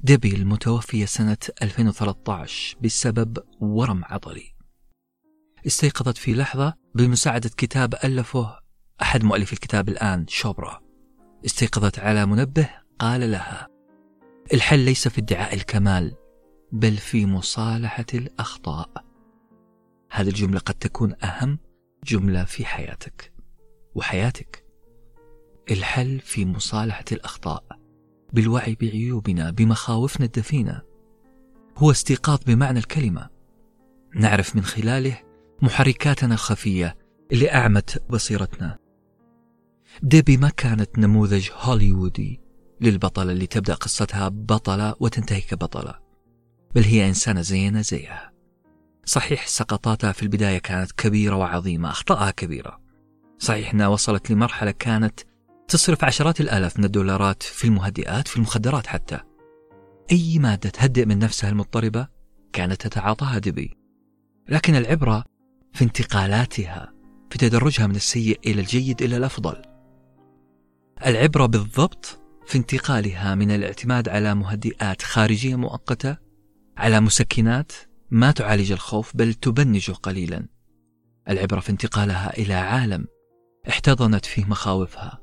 ديبي المتوفية سنة 2013 بسبب ورم عضلي. استيقظت في لحظة بمساعدة كتاب ألفه أحد مؤلفي الكتاب الآن شوبرا. استيقظت على منبه قال لها الحل ليس في ادعاء الكمال بل في مصالحة الأخطاء. هذه الجملة قد تكون أهم جملة في حياتك. وحياتك. الحل في مصالحة الأخطاء. بالوعي بعيوبنا بمخاوفنا الدفينة. هو استيقاظ بمعنى الكلمة. نعرف من خلاله محركاتنا الخفية اللي أعمت بصيرتنا. ديبي ما كانت نموذج هوليوودي للبطلة اللي تبدأ قصتها بطلة وتنتهي كبطلة. بل هي إنسانة زينا زيها. صحيح سقطاتها في البداية كانت كبيرة وعظيمة أخطائها كبيرة. صحيح أنها وصلت لمرحلة كانت تصرف عشرات الآلاف من الدولارات في المهدئات في المخدرات حتى. أي مادة تهدئ من نفسها المضطربة؟ كانت تتعاطاها دبي لكن العبرة في انتقالاتها في تدرجها من السيء إلى الجيد إلى الأفضل. العبرة بالضبط في انتقالها من الاعتماد على مهدئات خارجية مؤقتة على مسكنات ما تعالج الخوف بل تبنجه قليلا. العبرة في انتقالها إلى عالم احتضنت فيه مخاوفها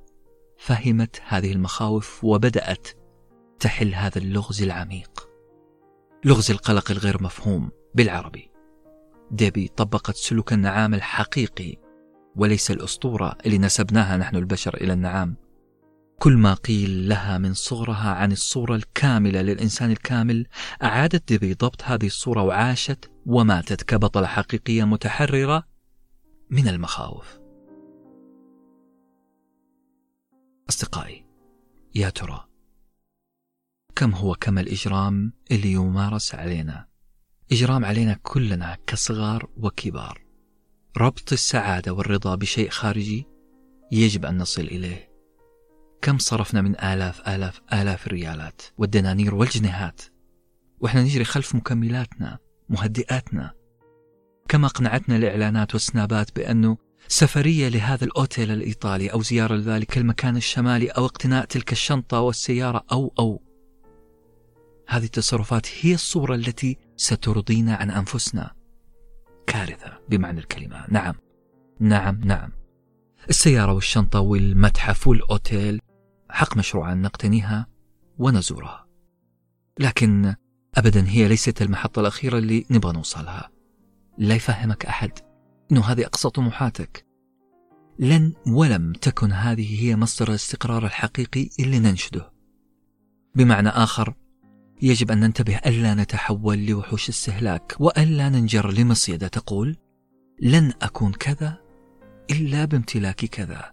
فهمت هذه المخاوف وبدأت تحل هذا اللغز العميق. لغز القلق الغير مفهوم بالعربي. ديبي طبقت سلوك النعام الحقيقي وليس الأسطورة اللي نسبناها نحن البشر إلى النعام. كل ما قيل لها من صغرها عن الصورة الكاملة للإنسان الكامل أعادت ديبي ضبط هذه الصورة وعاشت وماتت كبطلة حقيقية متحررة من المخاوف. أصدقائي يا ترى كم هو كم الإجرام اللي يمارس علينا؟ إجرام علينا كلنا كصغار وكبار. ربط السعادة والرضا بشيء خارجي يجب أن نصل إليه. كم صرفنا من آلاف آلاف آلاف الريالات والدنانير والجنيهات. وإحنا نجري خلف مكملاتنا مهدئاتنا. كما أقنعتنا الإعلانات والسنابات بأنه سفرية لهذا الأوتيل الإيطالي أو زيارة لذلك المكان الشمالي أو اقتناء تلك الشنطة والسيارة أو أو. هذه التصرفات هي الصورة التي سترضينا عن أنفسنا. كارثة بمعنى الكلمة. نعم. نعم نعم. السيارة والشنطة والمتحف والأوتيل حق مشروع أن نقتنيها ونزورها. لكن أبدا هي ليست المحطة الأخيرة اللي نبغى نوصلها. لا يفهمك أحد. أنه هذه أقصى طموحاتك. لن ولم تكن هذه هي مصدر الاستقرار الحقيقي اللي ننشده. بمعنى آخر يجب أن ننتبه ألا نتحول لوحوش استهلاك وألا ننجر لمصيدة تقول لن أكون كذا إلا بامتلاك كذا.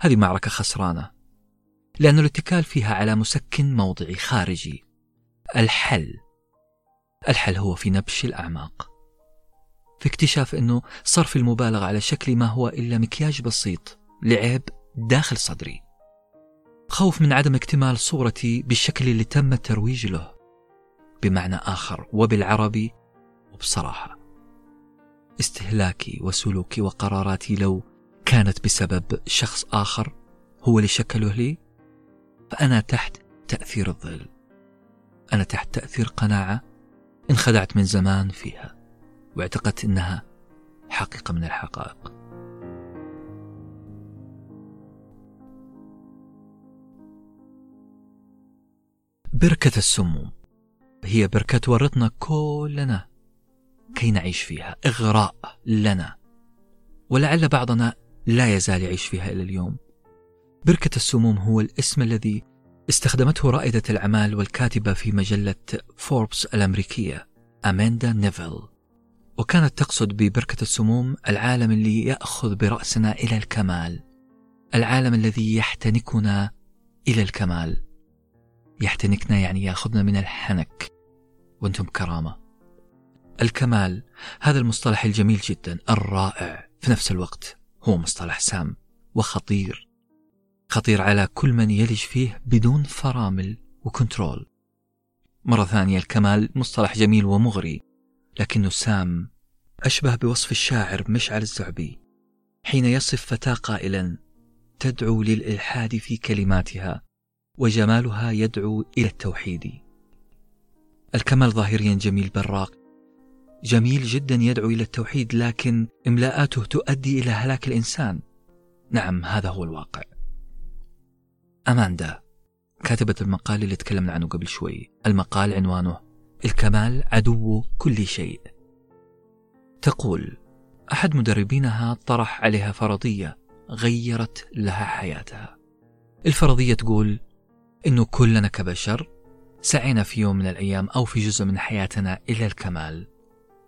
هذه معركة خسرانة لأن الاتكال فيها على مسكن موضعي خارجي الحل. الحل هو في نبش الأعماق. في اكتشاف أنه صرف المبالغة على شكل ما هو إلا مكياج بسيط لعيب داخل صدري. خوف من عدم اكتمال صورتي بالشكل اللي تم الترويج له. بمعنى آخر وبالعربي وبصراحة. استهلاكي وسلوكي وقراراتي لو كانت بسبب شخص آخر هو اللي شكله لي فأنا تحت تأثير الظل. أنا تحت تأثير قناعة انخدعت من زمان فيها. واعتقدت أنها حقيقة من الحقائق. بركة السموم. هي بركة تورطنا كلنا كي نعيش فيها. إغراء لنا. ولعل بعضنا لا يزال يعيش فيها إلى اليوم. بركة السموم هو الاسم الذي استخدمته رائدة الأعمال والكاتبة في مجلة فوربس الأمريكية أماندا نيفل. وكانت تقصد ببركة السموم العالم اللي يأخذ برأسنا إلى الكمال. العالم الذي يحتنكنا إلى الكمال. يحتنكنا يعني يأخذنا من الحنك. وأنتم كرامة. الكمال هذا المصطلح الجميل جدا الرائع. في نفس الوقت هو مصطلح سام وخطير. خطير على كل من يلج فيه بدون فرامل و control. مرة ثانية الكمال مصطلح جميل ومغري. لكنه سام أشبه بوصف الشاعر مشعل الزعبي حين يصف فتاة قائلا تدعو للإلحاد في كلماتها وجمالها يدعو إلى التوحيد. الكمال ظاهريا جميل براق جميل جدا يدعو إلى التوحيد لكن إملاءاته تؤدي إلى هلاك الإنسان. نعم هذا هو الواقع. أماندا كاتبة المقال اللي تكلمنا عنه قبل شوي. المقال عنوانه الكمال عدو كل شيء. تقول أحد مدربينها طرح عليها فرضية غيرت لها حياتها. الفرضية تقول إنه كلنا كبشر سعينا في يوم من الأيام أو في جزء من حياتنا إلى الكمال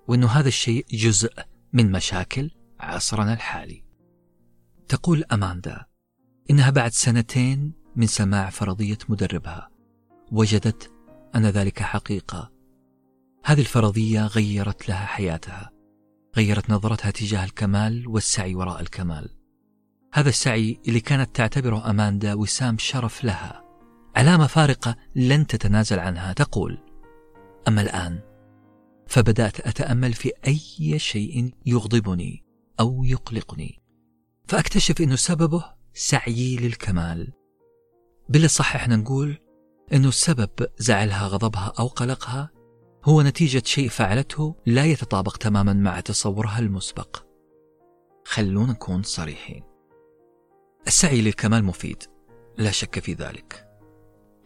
وأنه هذا الشيء جزء من مشاكل عصرنا الحالي. تقول أماندا إنها بعد سنتين من سماع فرضية مدربها وجدت أن ذلك حقيقة هذه الفرضية غيرت لها حياتها غيرت نظرتها تجاه الكمال والسعي وراء الكمال. هذا السعي اللي كانت تعتبره أماندا وسام شرف لها. علامة فارقة لن تتنازل عنها تقول أما الآن فبدأت أتأمل في أي شيء يغضبني أو يقلقني فأكتشف أنه سببه سعيي للكمال. بالصح إحنا نقول أنه السبب زعلها غضبها أو قلقها هو نتيجة شيء فعلته لا يتطابق تماما مع تصورها المسبق. خلونا نكون صريحين. السعي للكمال مفيد لا شك في ذلك.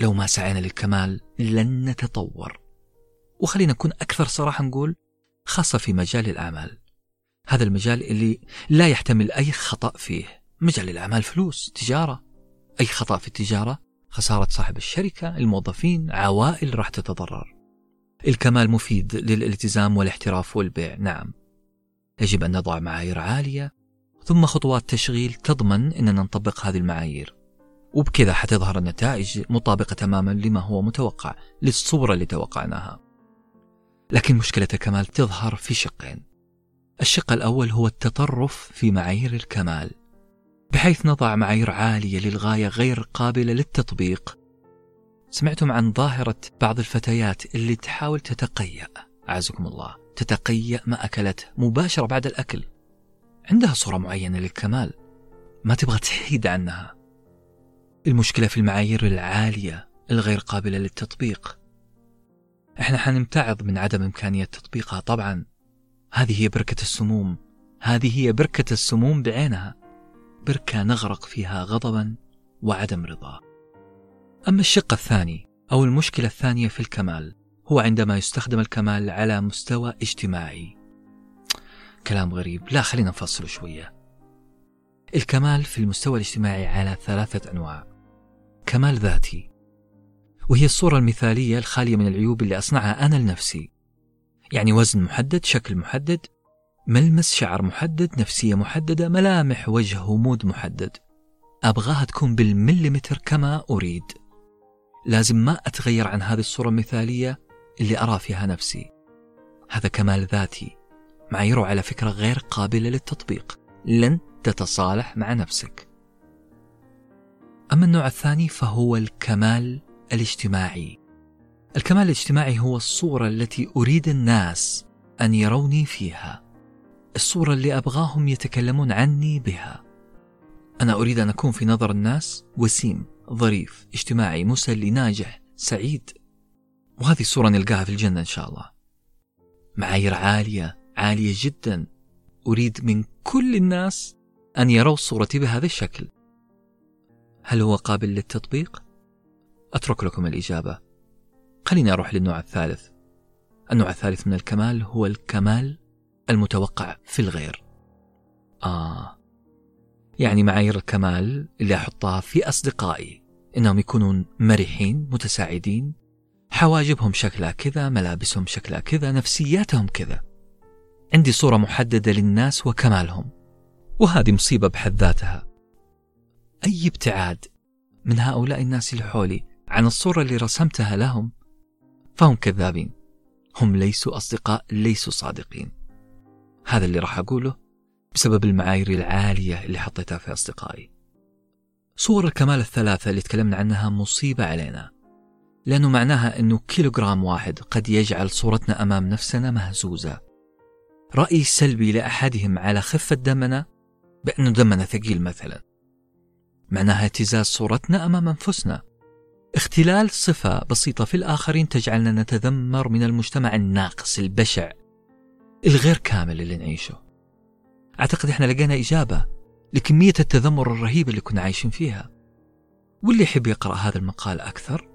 لو ما سعينا للكمال لن نتطور. وخلينا نكون أكثر صراحة نقول خاصة في مجال الأعمال. هذا المجال اللي لا يحتمل أي خطأ فيه. مجال الأعمال فلوس تجارة. أي خطأ في التجارة خسارة صاحب الشركة الموظفين عوائل راح تتضرر. الكمال مفيد للالتزام والاحتراف والبيع نعم. يجب أن نضع معايير عالية ثم خطوات تشغيل تضمن أننا نطبق هذه المعايير. وبكذا حتظهر النتائج مطابقة تماما لما هو متوقع للصورة اللي توقعناها لكن مشكلة الكمال تظهر في شقين. الشق الأول هو التطرف في معايير الكمال. بحيث نضع معايير عالية للغاية غير قابلة للتطبيق سمعتم عن ظاهرة بعض الفتيات اللي تحاول تتقيأ. أعزكم الله. تتقيأ ما أكلته مباشرة بعد الأكل. عندها صورة معينة للكمال. ما تبغى تحيد عنها. المشكلة في المعايير العالية الغير قابلة للتطبيق. إحنا حنمتعض من عدم إمكانية تطبيقها طبعا. هذه هي بركة السموم. هذه هي بركة السموم بعينها. بركة نغرق فيها غضبا وعدم رضا. أما الشق الثاني أو المشكلة الثانية في الكمال هو عندما يستخدم الكمال على مستوى اجتماعي. كلام غريب. لا خلينا نفصل شوية. الكمال في المستوى الاجتماعي على ثلاثة أنواع. كمال ذاتي. وهي الصورة المثالية الخالية من العيوب اللي أصنعها أنا لنفسي. يعني وزن محدد شكل محدد ملمس شعر محدد نفسية محددة ملامح وجه ومود محدد. أبغاها تكون بالمليمتر كما أريد. لازم ما أتغير عن هذه الصورة المثالية اللي أرى فيها نفسي. هذا كمال ذاتي معاييره على فكرة غير قابلة للتطبيق. لن تتصالح مع نفسك. أما النوع الثاني فهو الكمال الاجتماعي. الكمال الاجتماعي هو الصورة التي أريد الناس أن يروني فيها. الصورة اللي أبغاهم يتكلمون عني بها. أنا أريد أن أكون في نظر الناس وسيم. ظريف اجتماعي مسلي ناجح سعيد. وهذه الصورة نلقاها في الجنة إن شاء الله. معايير عالية عالية جدا. أريد من كل الناس أن يروا صورتي بهذا الشكل. هل هو قابل للتطبيق؟ أترك لكم الإجابة. خليني أروح للنوع الثالث. النوع الثالث من الكمال هو الكمال المتوقع في الغير. آه. يعني معايير الكمال اللي أحطها في أصدقائي. إنهم يكونون مرحين متساعدين حواجبهم شكلها كذا ملابسهم شكلها كذا نفسياتهم كذا. عندي صورة محددة للناس وكمالهم وهذه مصيبة بحد ذاتها. أي ابتعاد من هؤلاء الناس اللي حولي عن الصورة اللي رسمتها لهم؟ فهم كذابين. هم ليسوا أصدقاء ليسوا صادقين. هذا اللي راح أقوله بسبب المعايير العالية اللي حطيتها في أصدقائي. صور الكمال الثلاثة اللي تكلمنا عنها مصيبة علينا. لأنه معناها أنه كيلوغرام واحد قد يجعل صورتنا أمام نفسنا مهزوزة. رأي سلبي لأحدهم على خفة دمنا بأنه دمنا ثقيل مثلا. معناها اهتزاز صورتنا أمام أنفسنا. اختلال صفة بسيطة في الآخرين تجعلنا نتذمر من المجتمع الناقص البشع الغير كامل اللي نعيشه. أعتقد إحنا لقينا إجابة. لكمية التذمر الرهيبة اللي كنا عايشين فيها. واللي يحب يقرأ هذا المقال أكثر؟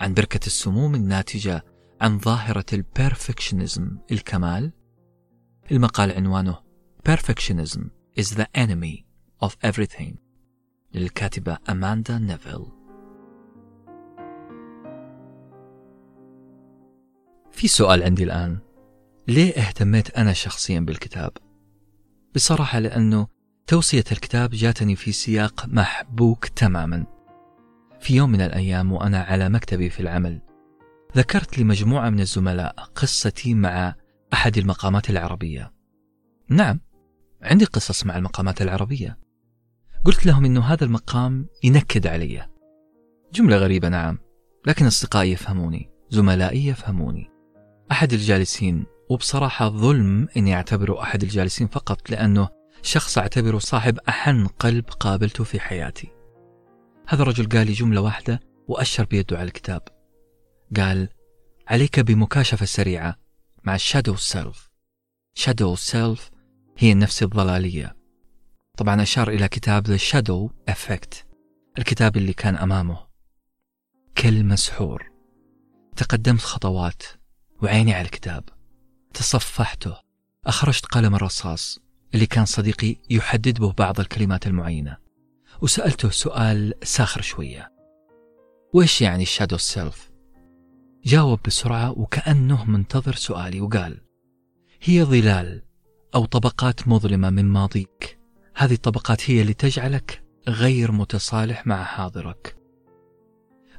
عن بركة السموم الناتجة عن ظاهرة ال perfectionism الكمال. المقال عنوانه Perfectionism is the enemy of everything للكاتبة أماندا نيفيل في سؤال عندي الآن. ليه اهتميت أنا شخصيا بالكتاب؟ بصراحة لأنه توصية الكتاب جاتني في سياق محبوك تماما. في يوم من الأيام وأنا على مكتبي في العمل ذكرت لمجموعة من الزملاء قصتي مع أحد المقامات العربية. نعم عندي قصص مع المقامات العربية. قلت لهم أنه هذا المقام ينكد علي. جملة غريبة نعم لكن أصدقائي يفهموني زملائي يفهموني. أحد الجالسين وبصراحة ظلم إني أعتبره أحد الجالسين فقط لأنه شخص أعتبره صاحب أحن قلب قابلته في حياتي. هذا الرجل قال لي جملة واحدة وأشر بيده على الكتاب. قال عليك بمكاشفة سريعة مع ال shadow self shadow self هي النفس الظلالية. طبعا أشار إلى كتاب The Shadow Effect الكتاب اللي كان أمامه. كل مسحور. تقدمت خطوات وعيني على الكتاب. تصفحته. أخرجت قلم الرصاص. اللي كان صديقي يحدد به بعض الكلمات المعينة. وسألته سؤال ساخر شوية. وإيش يعني الشادو سيلف؟ جاوب بسرعة وكأنه منتظر سؤالي وقال هي ظلال أو طبقات مظلمة من ماضيك. هذه الطبقات هي اللي تجعلك غير متصالح مع حاضرك.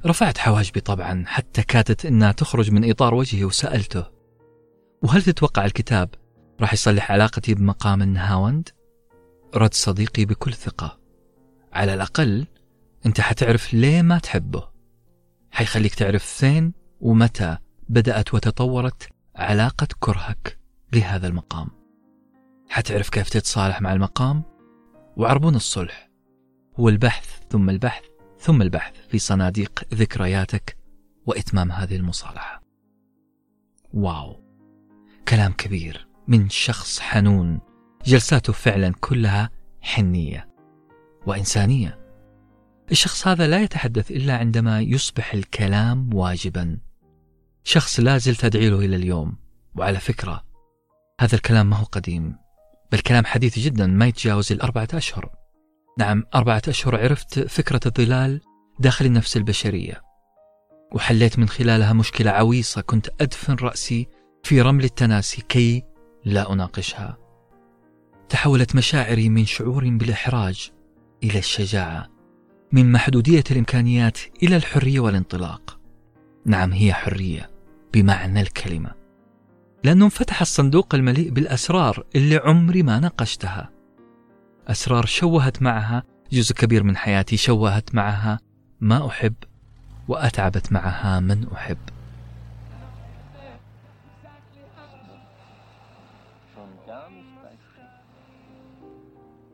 رفعت حواجبي طبعا حتى كادت إنها تخرج من إطار وجهي وسألته وهل تتوقع الكتاب راح يصلح علاقتي بمقام النهاوند؟ رد صديقي بكل ثقة. على الأقل أنت حتعرف ليه ما تحبه. حيخليك تعرف فين ومتى بدأت وتطورت علاقة كرهك لهذا المقام. حتعرف كيف تتصالح مع المقام؟ وعربون الصلح. هو البحث ثم البحث ثم البحث في صناديق ذكرياتك وإتمام هذه المصالحة. واو. كلام كبير. من شخص حنون. جلساته فعلا كلها حنية وإنسانية. الشخص هذا لا يتحدث إلا عندما يصبح الكلام واجبا. شخص لا زلت أدعي له إلى اليوم. وعلى فكرة هذا الكلام ما هو قديم بل كلام حديث جدا ما يتجاوز الأربعة أشهر. نعم أربعة أشهر عرفت فكرة الظلال داخل النفس البشرية. وحليت من خلالها مشكلة عويصة كنت أدفن رأسي في رمل التناسي كي لا أناقشها. تحولت مشاعري من شعور بالإحراج إلى الشجاعة من محدودية الإمكانيات إلى الحرية والانطلاق. نعم هي حرية بمعنى الكلمة. لأنه انفتح الصندوق المليء بالأسرار اللي عمري ما ناقشتها. أسرار شوهت معها جزء كبير من حياتي شوهت معها ما أحب وأتعبت معها من أحب.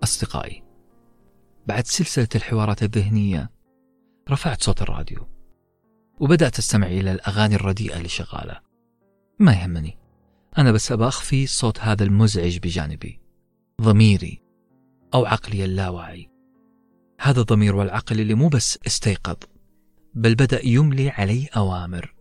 أصدقائي بعد سلسلة الحوارات الذهنية رفعت صوت الراديو وبدأت أستمع إلى الأغاني الرديئة اللي شغالة ما يهمني أنا بس أبغى أخفي صوت هذا المزعج بجانبي ضميري أو عقلي اللاواعي. هذا الضمير والعقل اللي مو بس استيقظ بل بدأ يملي علي أوامر.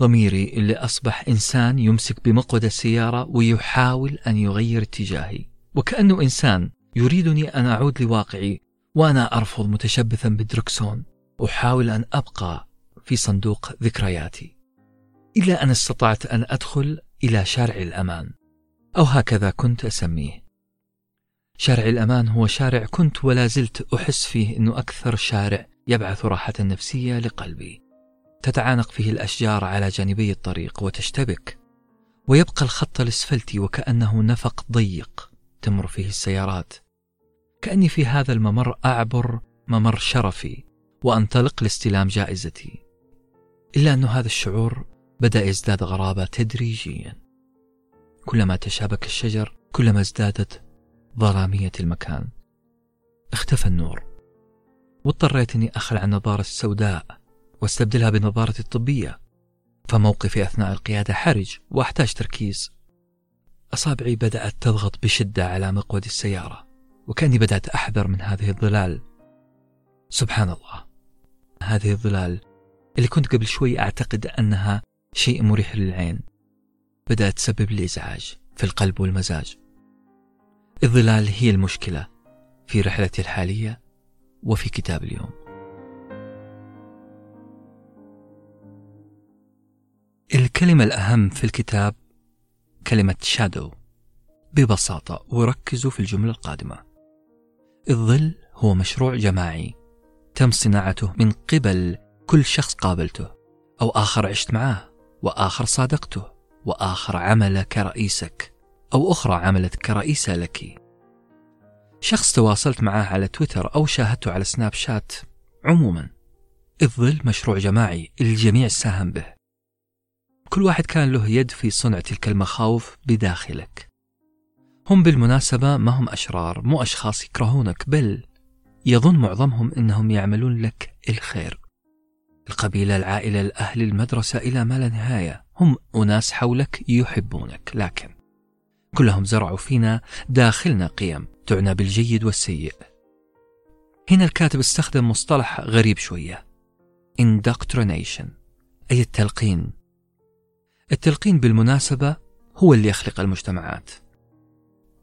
ضميري اللي أصبح إنسان يمسك بمقود السيارة ويحاول أن يغير اتجاهي وكأنه إنسان يريدني أن أعود لواقعي وأنا أرفض متشبثا بالدركسون أحاول أن أبقى في صندوق ذكرياتي. إلى أن استطعت أن أدخل إلى شارع الأمان. أو هكذا كنت أسميه. شارع الأمان هو شارع كنت ولا زلت أحس فيه أنه أكثر شارع يبعث راحة نفسية لقلبي. تتعانق فيه الأشجار على جانبي الطريق وتشتبك. ويبقى الخط الأسفلتي وكأنه نفق ضيق تمر فيه السيارات. كأني في هذا الممر أعبر ممر شرفي وأنطلق لاستلام جائزتي. إلا أن هذا الشعور بدأ يزداد غرابة تدريجيا. كلما تشابك الشجر كلما ازدادت ظلامية المكان. اختفى النور. واضطريت أني أخلع النظارة السوداء واستبدلها بنظارتي الطبية فموقفي أثناء القيادة حرج وأحتاج تركيز. أصابعي بدأت تضغط بشدة على مقود السيارة. وكأني بدأت أحذر من هذه الظلال. سبحان الله هذه الظلال اللي كنت قبل شوي أعتقد أنها شيء مريح للعين. بدأت تسبب لي إزعاج في القلب والمزاج. الظلال هي المشكلة في رحلتي الحالية وفي كتاب اليوم. الكلمة الأهم في الكتاب كلمة شادو ببساطة وركزوا في الجملة القادمة. الظل هو مشروع جماعي. تم صناعته من قبل كل شخص قابلته أو آخر عشت معاه وآخر صادقته وآخر عمل كرئيسك أو أخرى عملت كرئيسة لك. شخص تواصلت معاه على تويتر أو شاهدته على سناب شات عموما. الظل مشروع جماعي الجميع ساهم به. كل واحد كان له يد في صنع تلك المخاوف بداخلك. هم بالمناسبة ما هم أشرار مو أشخاص يكرهونك بل يظن معظمهم أنهم يعملون لك الخير. القبيلة العائلة الأهل المدرسة إلى ما لا نهاية. هم أناس حولك يحبونك لكن كلهم زرعوا فينا داخلنا قيم تعنى بالجيد والسيء. هنا الكاتب استخدم مصطلح غريب شوية. Indoctrination أي التلقين. التلقين بالمناسبة هو اللي يخلق المجتمعات.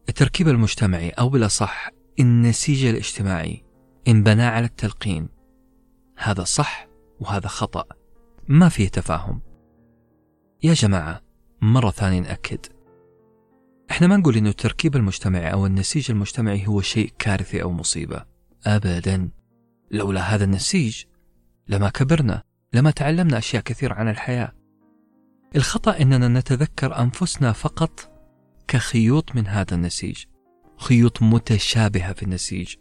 التركيب المجتمعي أو بالأصح النسيج الاجتماعي انبنى على التلقين. هذا صح وهذا خطأ. ما فيه تفاهم. يا جماعة مرة ثانية نأكد. إحنا ما نقول إنه التركيب المجتمعي أو النسيج المجتمعي هو شيء كارثي أو مصيبة. ابدا. لولا هذا النسيج لما كبرنا لما تعلمنا أشياء كثيرة عن الحياة. الخطأ إننا نتذكر أنفسنا فقط كخيوط من هذا النسيج خيوط متشابهة في النسيج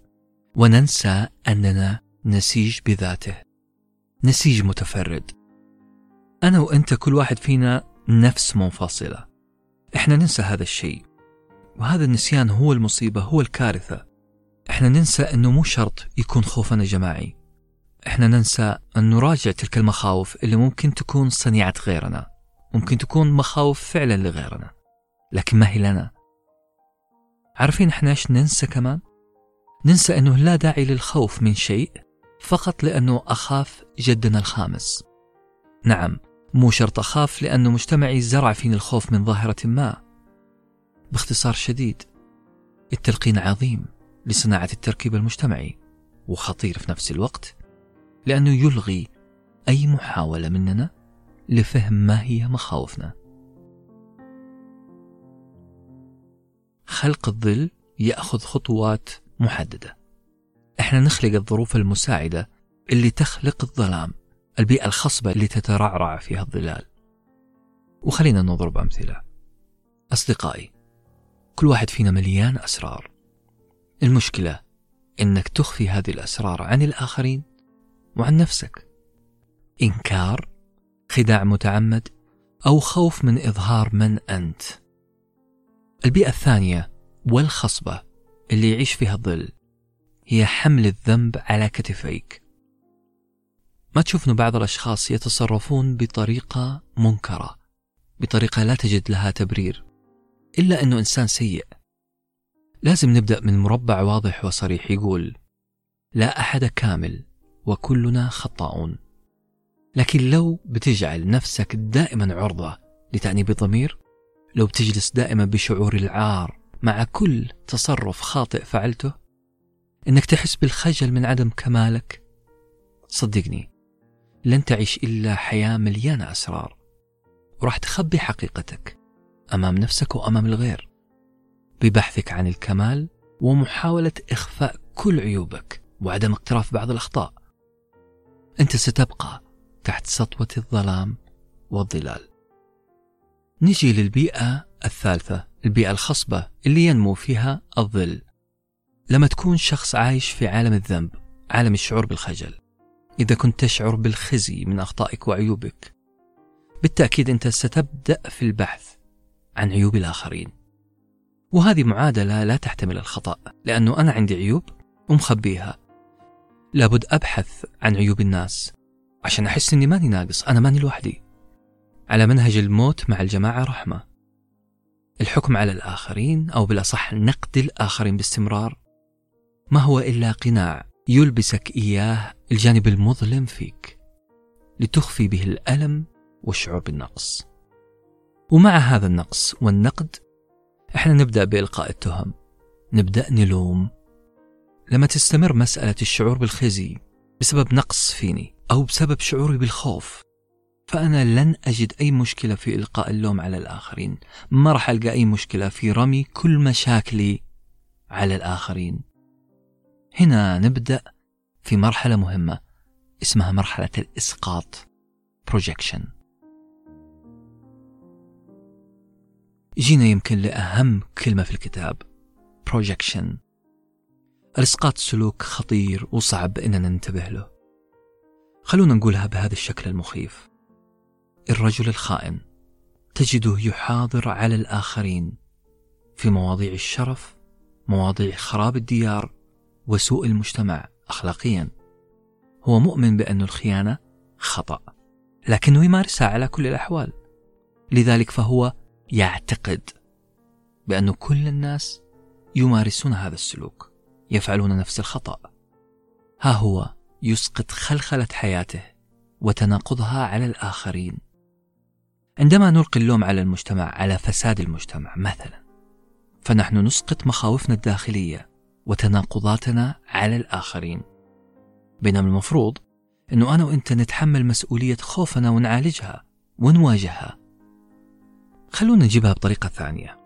وننسى أننا نسيج بذاته نسيج متفرد. أنا وأنت كل واحد فينا نفس منفصلة. إحنا ننسى هذا الشيء وهذا النسيان هو المصيبة هو الكارثة. إحنا ننسى إنه مو شرط يكون خوفنا جماعي. إحنا ننسى أن نراجع تلك المخاوف اللي ممكن تكون صنيعة غيرنا ممكن تكون مخاوف فعلا لغيرنا. لكن ما هي لنا. عارفين إحنا إيش ننسى كمان؟ ننسى إنه لا داعي للخوف من شيء فقط لأنه أخاف جدنا الخامس. نعم مو شرط أخاف لأنه مجتمعي زرع فيني الخوف من ظاهرة ما. باختصار شديد التلقين عظيم لصناعة التركيب المجتمعي وخطير في نفس الوقت لأنه يلغي أي محاولة مننا لفهم ما هي مخاوفنا. خلق الظل يأخذ خطوات محددة. إحنا نخلق الظروف المساعدة اللي تخلق الظلام البيئة الخصبة اللي تترعرع فيها الظلال. وخلينا نضرب أمثلة أصدقائي كل واحد فينا مليان أسرار. المشكلة إنك تخفي هذه الأسرار عن الآخرين وعن نفسك. إنكار خداع متعمد أو خوف من إظهار من أنت. البيئة الثانية والخصبة اللي يعيش فيها الظل هي حمل الذنب على كتفيك. ما تشوف بعض الأشخاص يتصرفون بطريقة منكرة بطريقة لا تجد لها تبرير إلا أنه إنسان سيء. لازم نبدأ من مربع واضح وصريح يقول لا أحد كامل وكلنا خطاؤون. لكن لو بتجعل نفسك دائما عرضة لتأنيب الضمير لو بتجلس دائما بشعور العار مع كل تصرف خاطئ فعلته إنك تحس بالخجل من عدم كمالك. صدقني لن تعيش إلا حياة مليانة أسرار وراح تخبي حقيقتك أمام نفسك وأمام الغير ببحثك عن الكمال ومحاولة إخفاء كل عيوبك وعدم اقتراف بعض الأخطاء. أنت ستبقى تحت سطوة الظلام والظلال. نجي للبيئة الثالثة. البيئة الخصبة اللي ينمو فيها الظل. لما تكون شخص عايش في عالم الذنب عالم الشعور بالخجل. إذا كنت تشعر بالخزي من أخطائك وعيوبك بالتأكيد أنت ستبدأ في البحث عن عيوب الآخرين. وهذه معادلة لا تحتمل الخطأ لأنه أنا عندي عيوب ومخبيها. لابد أبحث عن عيوب الناس عشان أحس أني ماني ناقص أنا ماني لوحدي. على منهج الموت مع الجماعة رحمة. الحكم على الآخرين أو بالأصح نقد الآخرين باستمرار. ما هو إلا قناع يلبسك إياه الجانب المظلم فيك لتخفي به الألم والشعور بالنقص. ومع هذا النقص والنقد إحنا نبدأ بإلقاء التهم. نبدأ نلوم. لما تستمر مسألة الشعور بالخزي بسبب نقص فيني أو بسبب شعوري بالخوف فأنا لن أجد أي مشكلة في إلقاء اللوم على الآخرين. ما راح ألقى أي مشكلة في رمي كل مشاكلي على الآخرين. هنا نبدأ في مرحلة مهمة اسمها مرحلة الإسقاط projection. جينا يمكن لأهم كلمة في الكتاب projection. الإسقاط سلوك خطير وصعب إننا ننتبه له. خلونا نقولها بهذا الشكل المخيف. الرجل الخائن تجده يحاضر على الآخرين في مواضيع الشرف مواضيع خراب الديار وسوء المجتمع أخلاقيا. هو مؤمن بأن الخيانة خطأ لكنه يمارسها على كل الأحوال. لذلك فهو يعتقد بأن كل الناس يمارسون هذا السلوك يفعلون نفس الخطأ. ها هو يسقط خلخلة حياته وتناقضها على الآخرين. عندما نلقي اللوم على المجتمع على فساد المجتمع مثلا فنحن نسقط مخاوفنا الداخلية وتناقضاتنا على الآخرين. بينما المفروض أنه أنا وإنت نتحمل مسؤولية خوفنا ونعالجها ونواجهها. خلونا نجيبها بطريقة ثانية.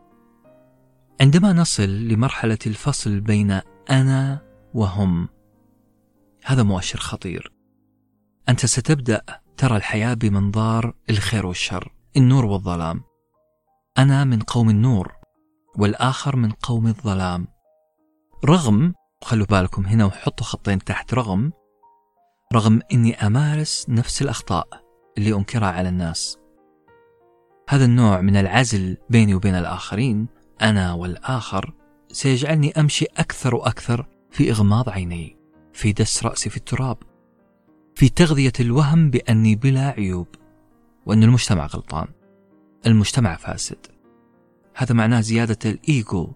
عندما نصل لمرحلة الفصل بين أنا وهم هذا مؤشر خطير. أنت ستبدأ ترى الحياة بمنظار الخير والشر. النور والظلام. أنا من قوم النور والآخر من قوم الظلام. رغم خلوا بالكم هنا وحطوا خطين تحت رغم. رغم إني أمارس نفس الأخطاء اللي أنكرها على الناس. هذا النوع من العزل بيني وبين الآخرين أنا والآخر سيجعلني أمشي أكثر وأكثر في إغماض عيني في دس رأسي في التراب في تغذية الوهم بأني بلا عيوب. وأن المجتمع غلطان. المجتمع فاسد. هذا معناه زيادة الإيجو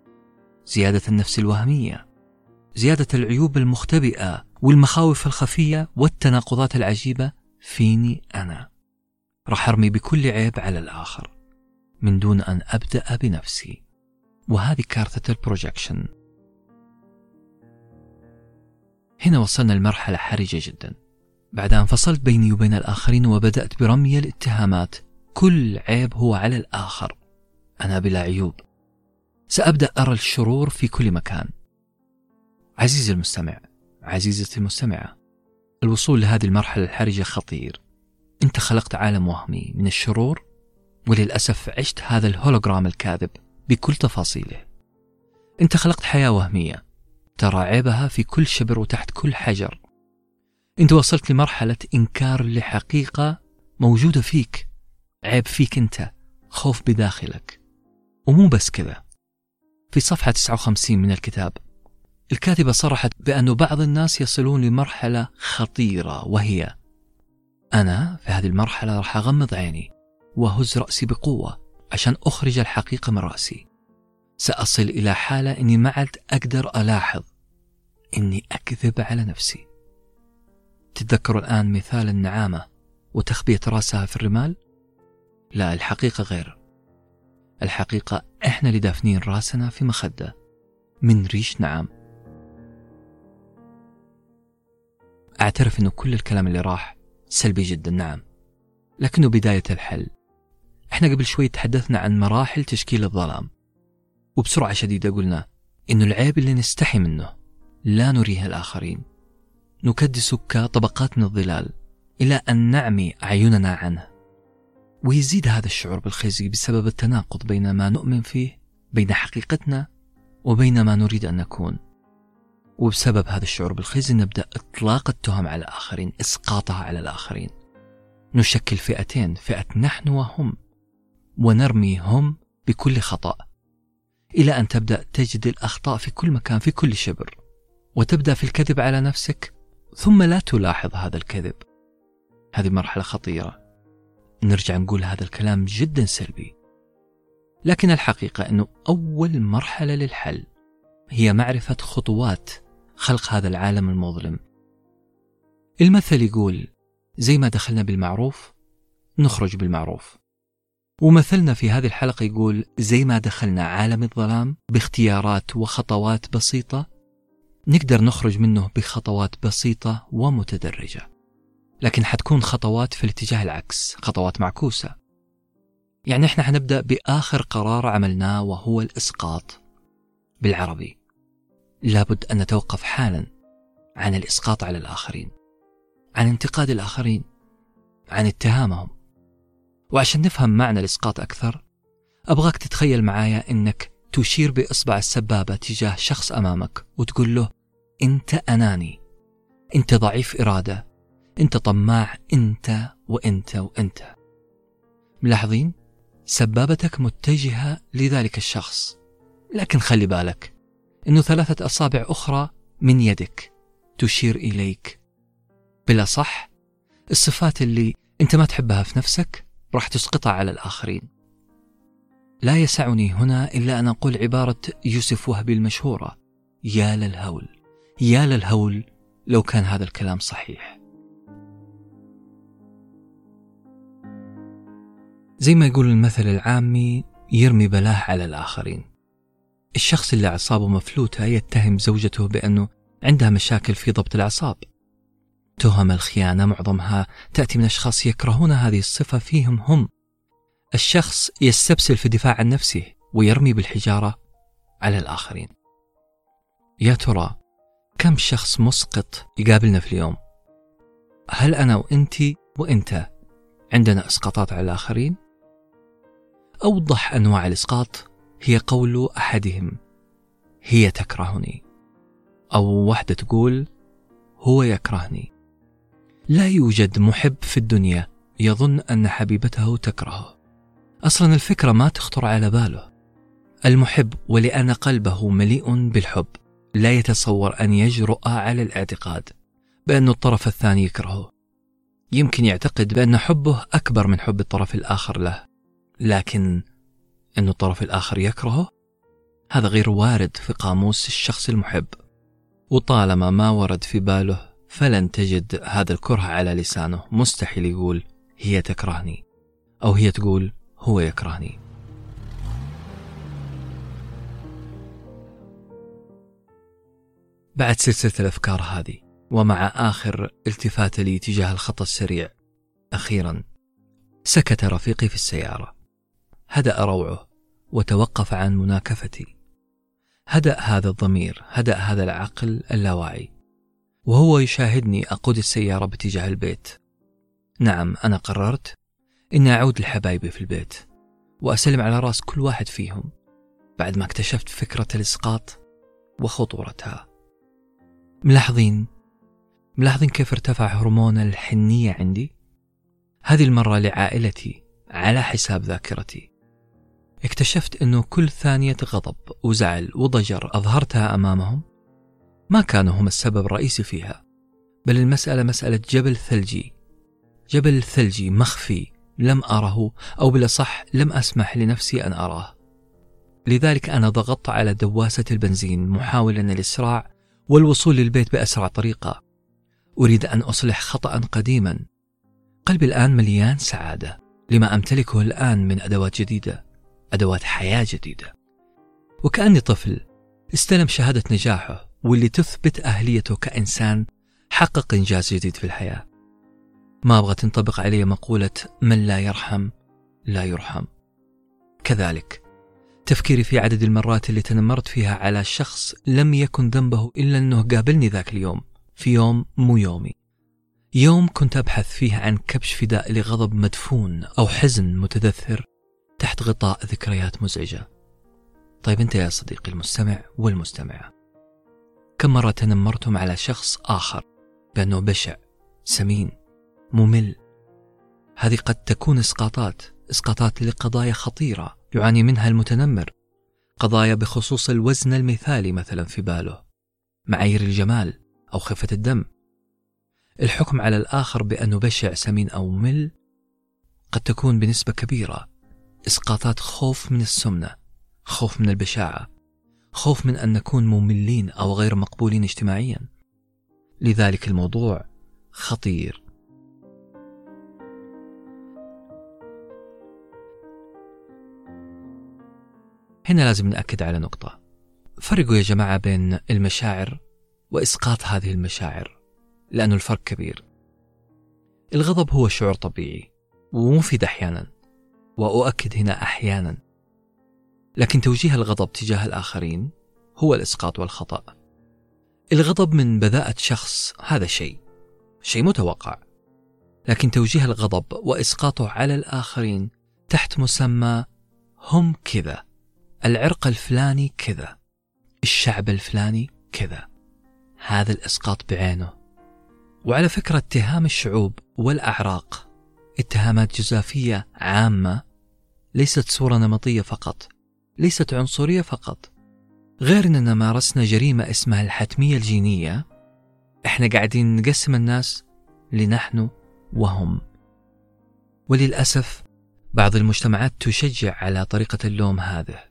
زيادة النفس الوهمية زيادة العيوب المختبئة والمخاوف الخفية والتناقضات العجيبة فيني أنا. راح أرمي بكل عيب على الآخر من دون أن أبدأ بنفسي. وهذه كارثة البروجكشن. هنا وصلنا لمرحلة حرجة جدا. بعد أن فصلت بيني وبين الآخرين وبدأت برمي الاتهامات كل عيب هو على الآخر. أنا بلا عيوب. سأبدأ أرى الشرور في كل مكان. عزيزي المستمع عزيزتي المستمعة الوصول لهذه المرحلة الحرجة خطير. أنت خلقت عالم وهمي من الشرور وللأسف عشت هذا الهولوجرام الكاذب بكل تفاصيله. أنت خلقت حياة وهمية ترى عيبها في كل شبر وتحت كل حجر. أنت وصلت لمرحلة إنكار لحقيقة موجودة فيك. عيب فيك أنت. خوف بداخلك. ومو بس كذا. في صفحة 59 من الكتاب الكاتبة صرحت بأن بعض الناس يصلون لمرحلة خطيرة وهي أنا في هذه المرحلة راح أغمض عيني وأهز رأسي بقوة عشان أخرج الحقيقة من رأسي. سأصل إلى حالة إني ما عاد أقدر ألاحظ إني أكذب على نفسي. تتذكروا الآن مثال النعامة وتخبية رأسها في الرمال؟ لا الحقيقة غير. الحقيقة إحنا اللي دافنين رأسنا في مخدة من ريش نعام. أعترف أنه كل الكلام اللي راح سلبي جدا نعم. لكنه بداية الحل. إحنا قبل شوي تحدثنا عن مراحل تشكيل الظلام. وبسرعة شديدة قلنا إنه العيب اللي نستحي منه لا نريه الآخرين. نكدس كطبقات من الظلال إلى أن نعمي أعيننا عنه. ويزيد هذا الشعور بالخزي بسبب التناقض بين ما نؤمن فيه بين حقيقتنا وبين ما نريد أن نكون. وبسبب هذا الشعور بالخزي نبدأ إطلاق التهم على الآخرين إسقاطها على الآخرين. نشكل فئتين فئة نحن وهم ونرمي هم بكل خطأ. إلى أن تبدأ تجد الأخطاء في كل مكان في كل شبر. وتبدأ في الكذب على نفسك ثم لا تلاحظ هذا الكذب. هذه مرحلة خطيرة. نرجع نقول هذا الكلام جدا سلبي. لكن الحقيقة أنه أول مرحلة للحل هي معرفة خطوات خلق هذا العالم المظلم. المثل يقول زي ما دخلنا بالمعروف نخرج بالمعروف. ومثلنا في هذه الحلقة يقول زي ما دخلنا عالم الظلام باختيارات وخطوات بسيطة نقدر نخرج منه بخطوات بسيطة ومتدرجة. لكن حتكون خطوات في الاتجاه العكس خطوات معكوسة. يعني إحنا حنبدأ بآخر قرار عملناه وهو الإسقاط. بالعربي لابد أن نتوقف حالا عن الإسقاط على الآخرين عن انتقاد الآخرين عن اتهامهم. وعشان نفهم معنى الإسقاط أكثر أبغاك تتخيل معايا أنك تشير بإصبع السبابة تجاه شخص أمامك وتقول له أنت أناني. أنت ضعيف إرادة. أنت طماع. أنت وأنت وأنت. ملاحظين؟ سبابتك متجهة لذلك الشخص. لكن خلي بالك أنه ثلاثة أصابع أخرى من يدك تشير إليك. بلا صح الصفات اللي أنت ما تحبها في نفسك راح تسقطها على الآخرين. لا يسعني هنا إلا أن أقول عبارة يوسف وهبي المشهورة يا للهول. يا للهول لو كان هذا الكلام صحيح. زي ما يقول المثل العامي يرمي بلاه على الآخرين. الشخص اللي أعصابه مفلوتة يتهم زوجته بأنه عندها مشاكل في ضبط الأعصاب. تهم الخيانة معظمها تأتي من أشخاص يكرهون هذه الصفة فيهم هم. الشخص يستبسل في الدفاع عن نفسه ويرمي بالحجارة على الآخرين. يا ترى كم شخص مسقط يقابلنا في اليوم؟ هل أنا وأنت وأنت عندنا إسقاطات على الآخرين؟ أوضح أنواع الإسقاط هي قول أحدهم هي تكرهني. أو واحدة تقول هو يكرهني. لا يوجد محب في الدنيا يظن أن حبيبته تكرهه. أصلا الفكرة ما تخطر على باله. المحب ولأن قلبه مليء بالحب. لا يتصور أن يجرؤ على الاعتقاد بأن الطرف الثاني يكرهه. يمكن يعتقد بأن حبه أكبر من حب الطرف الآخر له لكن أن الطرف الآخر يكرهه هذا غير وارد في قاموس الشخص المحب. وطالما ما ورد في باله فلن تجد هذا الكره على لسانه. مستحيل يقول هي تكرهني أو هي تقول هو يكرهني. بعد سلسلة الأفكار هذه ومع آخر التفات لي تجاه الخط السريع. أخيرا سكت رفيقي في السيارة. هدأ روعه وتوقف عن مناكفتي. هدأ هذا الضمير هدأ هذا العقل اللاواعي. وهو يشاهدني أقود السيارة باتجاه البيت. نعم أنا قررت إني أعود لحبايبي في البيت وأسلم على رأس كل واحد فيهم. بعد ما اكتشفت فكرة الإسقاط وخطورتها. ملاحظين. ملاحظين كيف ارتفع هرمون الحنية عندي؟ هذه المرة لعائلتي على حساب ذاكرتي. اكتشفت أنه كل ثانية غضب وزعل وضجر أظهرتها أمامهم. ما كانوا هم السبب الرئيسي فيها بل المسألة مسألة جبل ثلجي. جبل ثلجي مخفي لم أره أو بالأصح لم أسمح لنفسي أن أراه. لذلك أنا ضغطت على دواسة البنزين محاولا الإسراع والوصول للبيت بأسرع طريقة. أريد أن أصلح خطأ قديما. قلبي الآن مليان سعادة لما أمتلكه الآن من أدوات جديدة أدوات حياة جديدة. وكأني طفل استلم شهادة نجاحه واللي تثبت أهليته كإنسان حقق إنجاز جديد في الحياة. ما أبغى تنطبق علي مقولة من لا يرحم لا يرحم كذلك. تفكيري في عدد المرات اللي تنمرت فيها على شخص لم يكن ذنبه إلا أنه قابلني ذاك اليوم في يوم مو يومي. يوم كنت أبحث فيه عن كبش فداء لغضب مدفون أو حزن متدثر تحت غطاء ذكريات مزعجة. طيب أنت يا صديقي المستمع والمستمعة كم مرة تنمرتم على شخص آخر بأنه بشع سمين ممل؟ هذه قد تكون إسقاطات إسقاطات لقضايا خطيرة. يعاني منها المتنمر قضايا بخصوص الوزن المثالي مثلا في باله معايير الجمال أو خفة الدم. الحكم على الآخر بأنه بشع سمين أو ممل قد تكون بنسبة كبيرة إسقاطات خوف من السمنة خوف من البشاعة خوف من أن نكون مملين أو غير مقبولين اجتماعيا. لذلك الموضوع خطير. هنا لازم نأكد على نقطة. فرقوا يا جماعة بين المشاعر وإسقاط هذه المشاعر لأنه الفرق كبير. الغضب هو شعور طبيعي ومفيد أحيانا وأؤكد هنا أحيانا. لكن توجيه الغضب تجاه الآخرين هو الإسقاط والخطأ. الغضب من بذاءة شخص هذا شيء شيء متوقع. لكن توجيه الغضب وإسقاطه على الآخرين تحت مسمى هم كذا. العرق الفلاني كذا الشعب الفلاني كذا هذا الإسقاط بعينه. وعلى فكرة اتهام الشعوب والأعراق اتهامات جزافية عامة ليست صورة نمطية فقط ليست عنصرية فقط. غير أننا مارسنا جريمة اسمها الحتمية الجينية إحنا قاعدين نقسم الناس لنحن وهم. وللأسف بعض المجتمعات تشجع على طريقة اللوم هذه.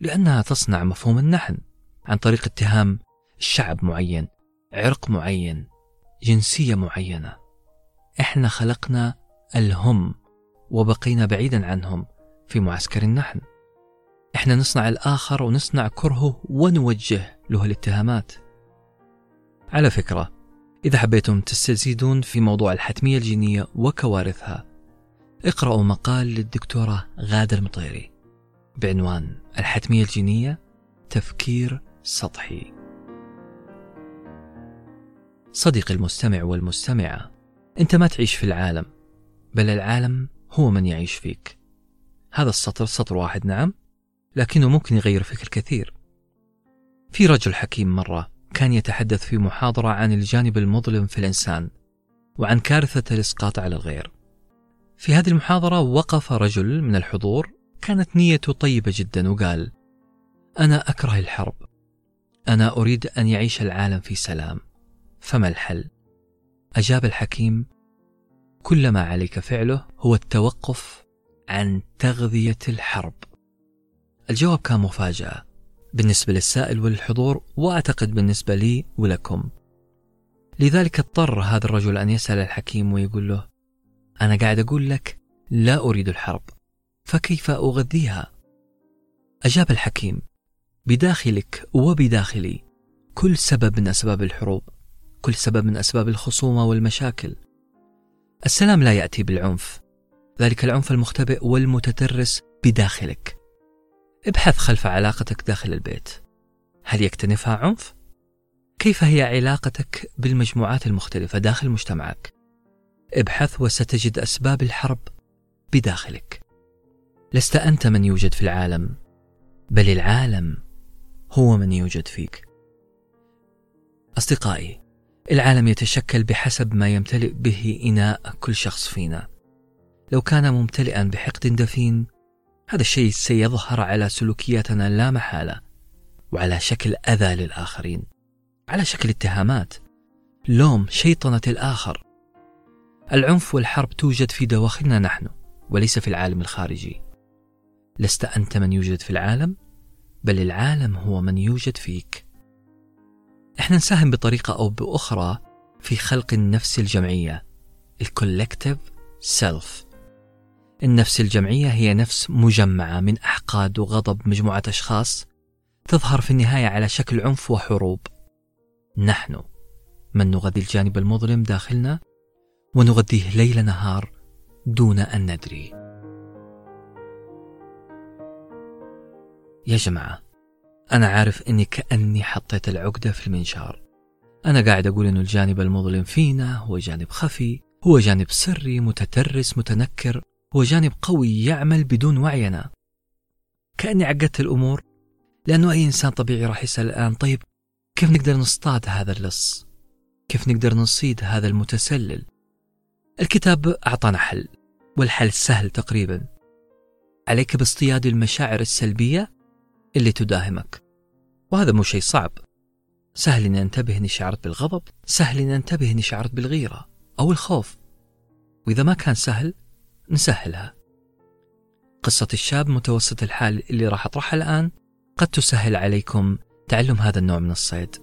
لأنها تصنع مفهوم النحن عن طريق اتهام شعب معين عرق معين جنسية معينة. إحنا خلقنا الهم وبقينا بعيدا عنهم في معسكر النحن. إحنا نصنع الآخر ونصنع كرهه ونوجه له الاتهامات. على فكرة إذا حبيتم تستزيدون في موضوع الحتمية الجينية وكوارثها اقرأوا مقال للدكتورة غادة المطيري بعنوان الحتمية الجينية تفكير سطحي. صديقي المستمع والمستمعة أنت ما تعيش في العالم بل العالم هو من يعيش فيك. هذا السطر سطر واحد نعم لكنه ممكن يغير فيك الكثير. في رجل حكيم مرة كان يتحدث في محاضرة عن الجانب المظلم في الإنسان وعن كارثة الإسقاط على الغير. في هذه المحاضرة وقف رجل من الحضور كانت نيته طيبة جدا وقال أنا أكره الحرب. أنا أريد أن يعيش العالم في سلام. فما الحل؟ أجاب الحكيم كل ما عليك فعله هو التوقف عن تغذية الحرب. الجواب كان مفاجأة بالنسبة للسائل وللحضور وأعتقد بالنسبة لي ولكم. لذلك اضطر هذا الرجل أن يسأل الحكيم ويقول له أنا قاعد أقول لك لا أريد الحرب. فكيف أغذيها؟ أجاب الحكيم بداخلك وبداخلي كل سبب من أسباب الحروب كل سبب من أسباب الخصومة والمشاكل السلام لا يأتي بالعنف ذلك العنف المختبئ والمتترس بداخلك ابحث خلف علاقتك داخل البيت هل يكتنفها عنف؟ كيف هي علاقتك بالمجموعات المختلفة داخل مجتمعك؟ ابحث وستجد أسباب الحرب بداخلك لست أنت من يوجد في العالم بل العالم هو من يوجد فيك. أصدقائي العالم يتشكل بحسب ما يمتلئ به إناء كل شخص فينا. لو كان ممتلئا بحقد دفين هذا الشيء سيظهر على سلوكياتنا لا محالة وعلى شكل أذى للآخرين. على شكل اتهامات لوم شيطنة الآخر. العنف والحرب توجد في دواخلنا نحن وليس في العالم الخارجي. لست أنت من يوجد في العالم بل العالم هو من يوجد فيك. إحنا نساهم بطريقة أو بأخرى في خلق النفس الجمعية ال collective self النفس الجمعية هي نفس مجمعة من أحقاد وغضب مجموعة أشخاص تظهر في النهاية على شكل عنف وحروب. نحن من نغذي الجانب المظلم داخلنا ونغذيه ليل نهار دون أن ندري. يا جماعة أنا عارف إني كأني حطيت العقدة في المنشار. أنا قاعد أقول إنه الجانب المظلم فينا هو جانب خفي هو جانب سري متترس متنكر هو جانب قوي يعمل بدون وعينا كأني عقدت الأمور لأنه أي إنسان طبيعي راح يسأل الآن طيب كيف نقدر نصطاد هذا اللص؟ كيف نقدر نصيد هذا المتسلل? الكتاب أعطانا حل والحل سهل تقريبا. عليك باصطياد المشاعر السلبية اللي تداهمك. وهذا مو شيء صعب. سهل اني أنتبه إني شعرت بالغضب سهل اني أنتبه إني شعرت بالغيرة أو الخوف. وإذا ما كان سهل نسهلها. قصة الشاب متوسط الحال اللي راح أطرحها الآن قد تسهل عليكم تعلم هذا النوع من الصيد.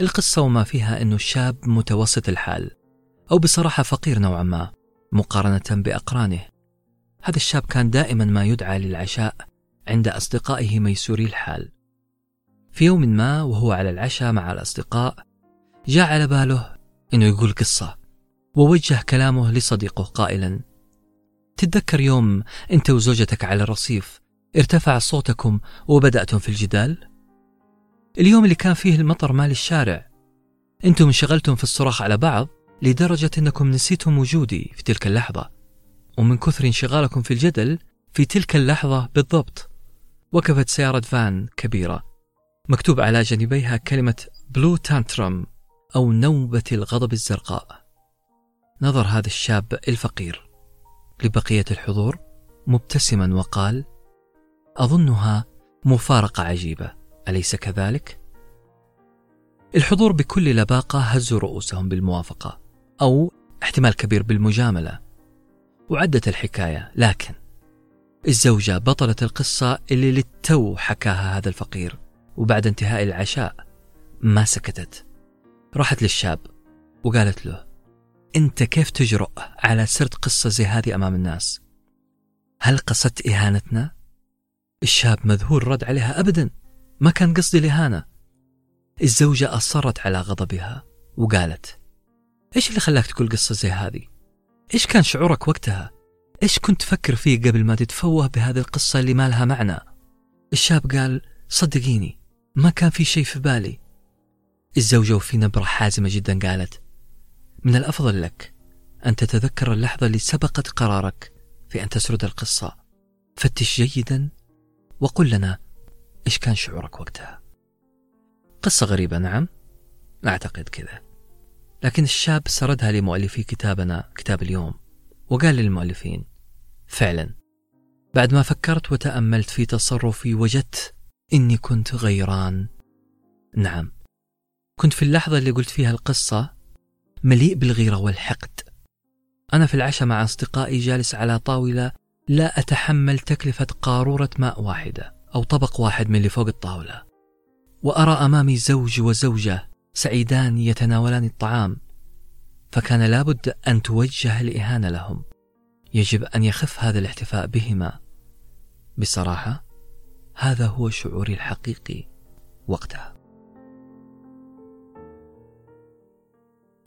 القصة وما فيها أنه الشاب متوسط الحال أو بصراحة فقير نوعا ما مقارنة بأقرانه. هذا الشاب كان دائما ما يدعى للعشاء عند أصدقائه ميسوري الحال. في يوم ما وهو على العشاء مع الأصدقاء جاء على باله أنه يقول قصة ووجه كلامه لصديقه قائلا تتذكر يوم أنت وزوجتك على الرصيف ارتفع صوتكم وبدأتم في الجدال؟ اليوم اللي كان فيه المطر مال الشارع. أنتم انشغلتم في الصراخ على بعض لدرجة أنكم نسيتم وجودي في تلك اللحظة. ومن كثر انشغالكم في الجدل في تلك اللحظة بالضبط. وقفت سيارة فان كبيرة. مكتوب على جانبيها كلمة بلو تانترم أو نوبة الغضب الزرقاء. نظر هذا الشاب الفقير لبقية الحضور مبتسما وقال أظنها مفارقة عجيبة. أليس كذلك؟ الحضور بكل لباقة هزوا رؤوسهم بالموافقة أو احتمال كبير بالمجاملة. وعدت الحكاية لكن الزوجة بطلة القصة اللي للتو حكاها هذا الفقير وبعد انتهاء العشاء ما سكتت. راحت للشاب وقالت له أنت كيف تجرؤ على سرد قصة زي هذه أمام الناس؟ هل قصدت إهانتنا؟ الشاب مذهول رد عليها ابدا ما كان قصدي الاهانه الزوجة أصرت على غضبها وقالت إيش اللي خلاك تقول قصة زي هذه؟ إيش كان شعورك وقتها؟ إيش كنت تفكر فيه قبل ما تتفوه بهذه القصة اللي ما لها معنى؟ الشاب قال صدقيني ما كان في شيء في بالي. الزوجة وفي نبرة حازمة جدا قالت من الأفضل لك أن تتذكر اللحظة اللي سبقت قرارك في أن تسرد القصة. فتش جيدا وقل لنا إيش كان شعورك وقتها؟ قصة غريبة نعم. أعتقد كذا. لكن الشاب سردها لمؤلفي كتابنا كتاب اليوم وقال للمؤلفين فعلا بعد ما فكرت وتأملت في تصرفي وجدت إني كنت غيران. نعم كنت في اللحظة اللي قلت فيها القصة مليء بالغيرة والحقد. أنا في العشاء مع أصدقائي جالس على طاولة لا أتحمل تكلفة قارورة ماء واحدة أو طبق واحد من اللي فوق الطاولة وأرى أمامي زوج وزوجة سعيدان يتناولان الطعام فكان لابد أن توجه الإهانة لهم. يجب أن يخف هذا الاحتفاء بهما. بصراحة هذا هو شعوري الحقيقي وقتها.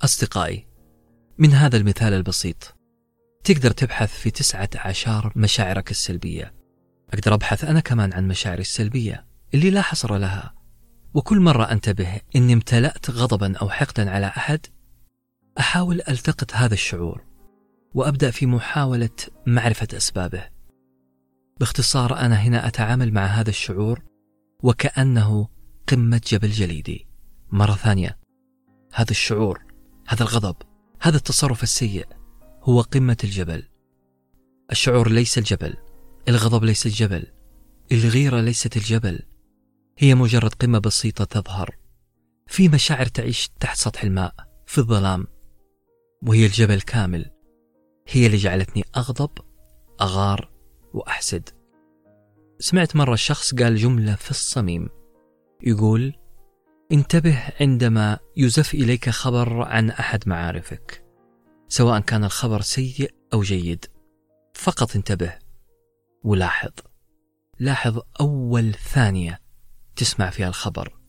أصدقائي من هذا المثال البسيط. تقدر تبحث في تسعة عشر مشاعرك السلبية. أقدر أبحث أنا كمان عن مشاعري السلبية اللي لا حصر لها. وكل مرة أنتبه إني امتلأت غضبا أو حقدا على أحد أحاول ألتقط هذا الشعور وأبدأ في محاولة معرفة أسبابه. باختصار أنا هنا أتعامل مع هذا الشعور وكأنه قمة جبل جليدي. مرة ثانية هذا الشعور هذا الغضب هذا التصرف السيء هو قمة الجبل. الشعور ليس الجبل الغضب ليس الجبل الغيرة ليست الجبل. هي مجرد قمة بسيطة تظهر في مشاعر تعيش تحت سطح الماء في الظلام وهي الجبل كامل. هي اللي جعلتني أغضب أغار وأحسد. سمعت مرة شخص قال جملة في الصميم يقول انتبه عندما يزف إليك خبر عن أحد معارفك سواء كان الخبر سيء أو جيد. فقط انتبه ولاحظ. لاحظ أول ثانية تسمع فيها الخبر.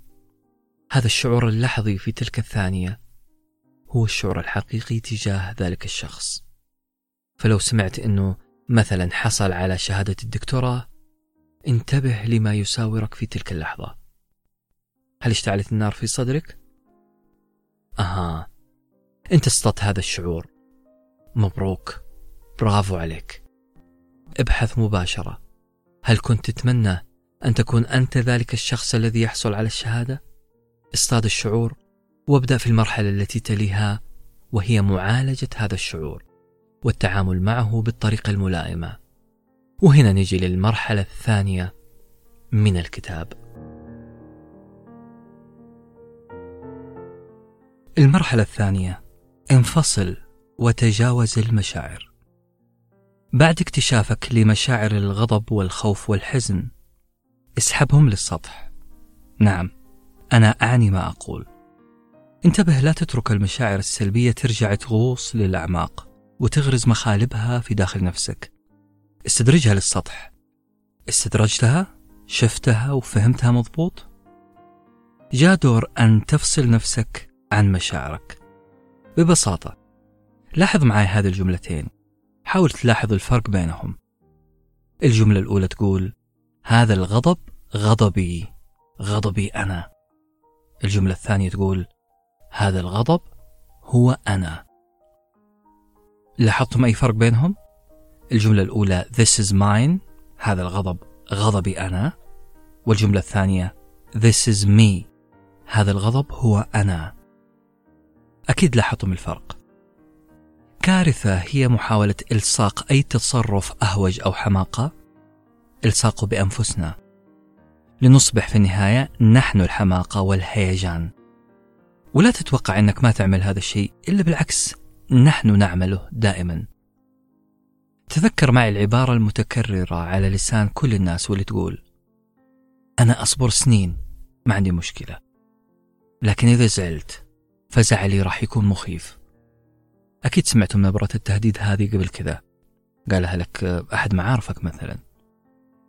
هذا الشعور اللحظي في تلك الثانية هو الشعور الحقيقي تجاه ذلك الشخص. فلو سمعت أنه مثلا حصل على شهادة الدكتوراه انتبه لما يساورك في تلك اللحظة. هل اشتعلت النار في صدرك؟ أها أنت اصطدت هذا الشعور. مبروك. برافو عليك. ابحث مباشرة. هل كنت تتمنى أن تكون أنت ذلك الشخص الذي يحصل على الشهادة؟ اصطاد الشعور وابدأ في المرحلة التي تليها وهي معالجة هذا الشعور والتعامل معه بالطريقة الملائمة. وهنا نجي للمرحلة الثانية من الكتاب. المرحلة الثانية انفصل وتجاوز المشاعر. بعد اكتشافك لمشاعر الغضب والخوف والحزن اسحبهم للسطح. نعم أنا أعني ما أقول. انتبه لا تترك المشاعر السلبية ترجع تغوص للأعماق وتغرز مخالبها في داخل نفسك. استدرجها للسطح. استدرجتها شفتها وفهمتها مضبوط؟ جاء دور أن تفصل نفسك عن مشاعرك. ببساطة لاحظ معي هذه الجملتين. حاول تلاحظ الفرق بينهم. الجملة الأولى تقول هذا الغضب غضبي غضبي أنا. الجملة الثانية تقول هذا الغضب هو أنا. لاحظتم أي فرق بينهم؟ الجملة الأولى this is mine هذا الغضب غضبي أنا. والجملة الثانية this is me هذا الغضب هو أنا. أكيد لاحظتم الفرق. كارثة هي محاولة إلصاق أي تصرف أهوج أو حماقة. الصاقه بأنفسنا. لنصبح في النهاية نحن الحماقة والهيجان. ولا تتوقع إنك ما تعمل هذا الشيء إلا بالعكس نحن نعمله دائما. تذكر معي العبارة المتكررة على لسان كل الناس واللي تقول أنا أصبر سنين ما عندي مشكلة. لكن إذا زعلت فزعلي راح يكون مخيف. أكيد سمعتم نبرة التهديد هذه قبل كذا. قالها لك أحد معارفك مثلا.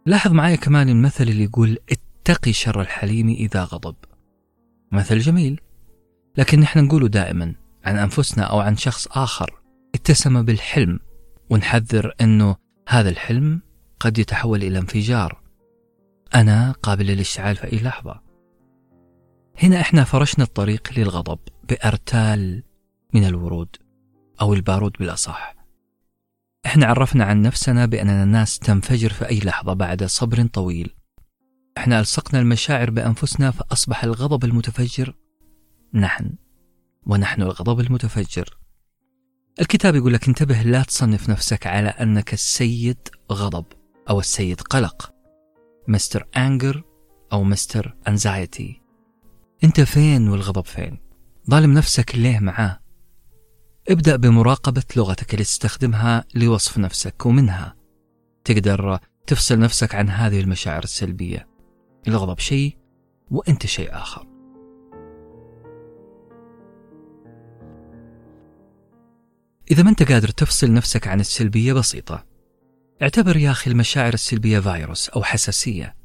لاحظ معي كمان المثل اللي يقول اتقي شر الحليم إذا غضب. مثل جميل. لكن نحن نقوله دائما عن أنفسنا أو عن شخص آخر اتسم بالحلم ونحذر أنه هذا الحلم قد يتحول إلى انفجار. أنا قابل للاشتعال في أي لحظة. هنا إحنا فرشنا الطريق للغضب بأرتال من الورود أو البارود بالأصح. إحنا عرفنا عن نفسنا بأننا ناس تنفجر في أي لحظة بعد صبر طويل. إحنا ألصقنا المشاعر بأنفسنا فأصبح الغضب المتفجر نحن ونحن الغضب المتفجر. الكتاب يقول لك انتبه لا تصنف نفسك على أنك السيد غضب أو السيد قلق. مستر أنجر أو مستر أنزايتي. أنت فين والغضب فين؟ ظالم نفسك ليه معاه؟ ابدأ بمراقبة لغتك اللي تستخدمها لوصف نفسك ومنها. تقدر تفصل نفسك عن هذه المشاعر السلبية. الغضب شيء وأنت شيء آخر. إذا ما أنت قادر تفصل نفسك عن السلبية بسيطة اعتبر يا أخي المشاعر السلبية فيروس أو حساسية.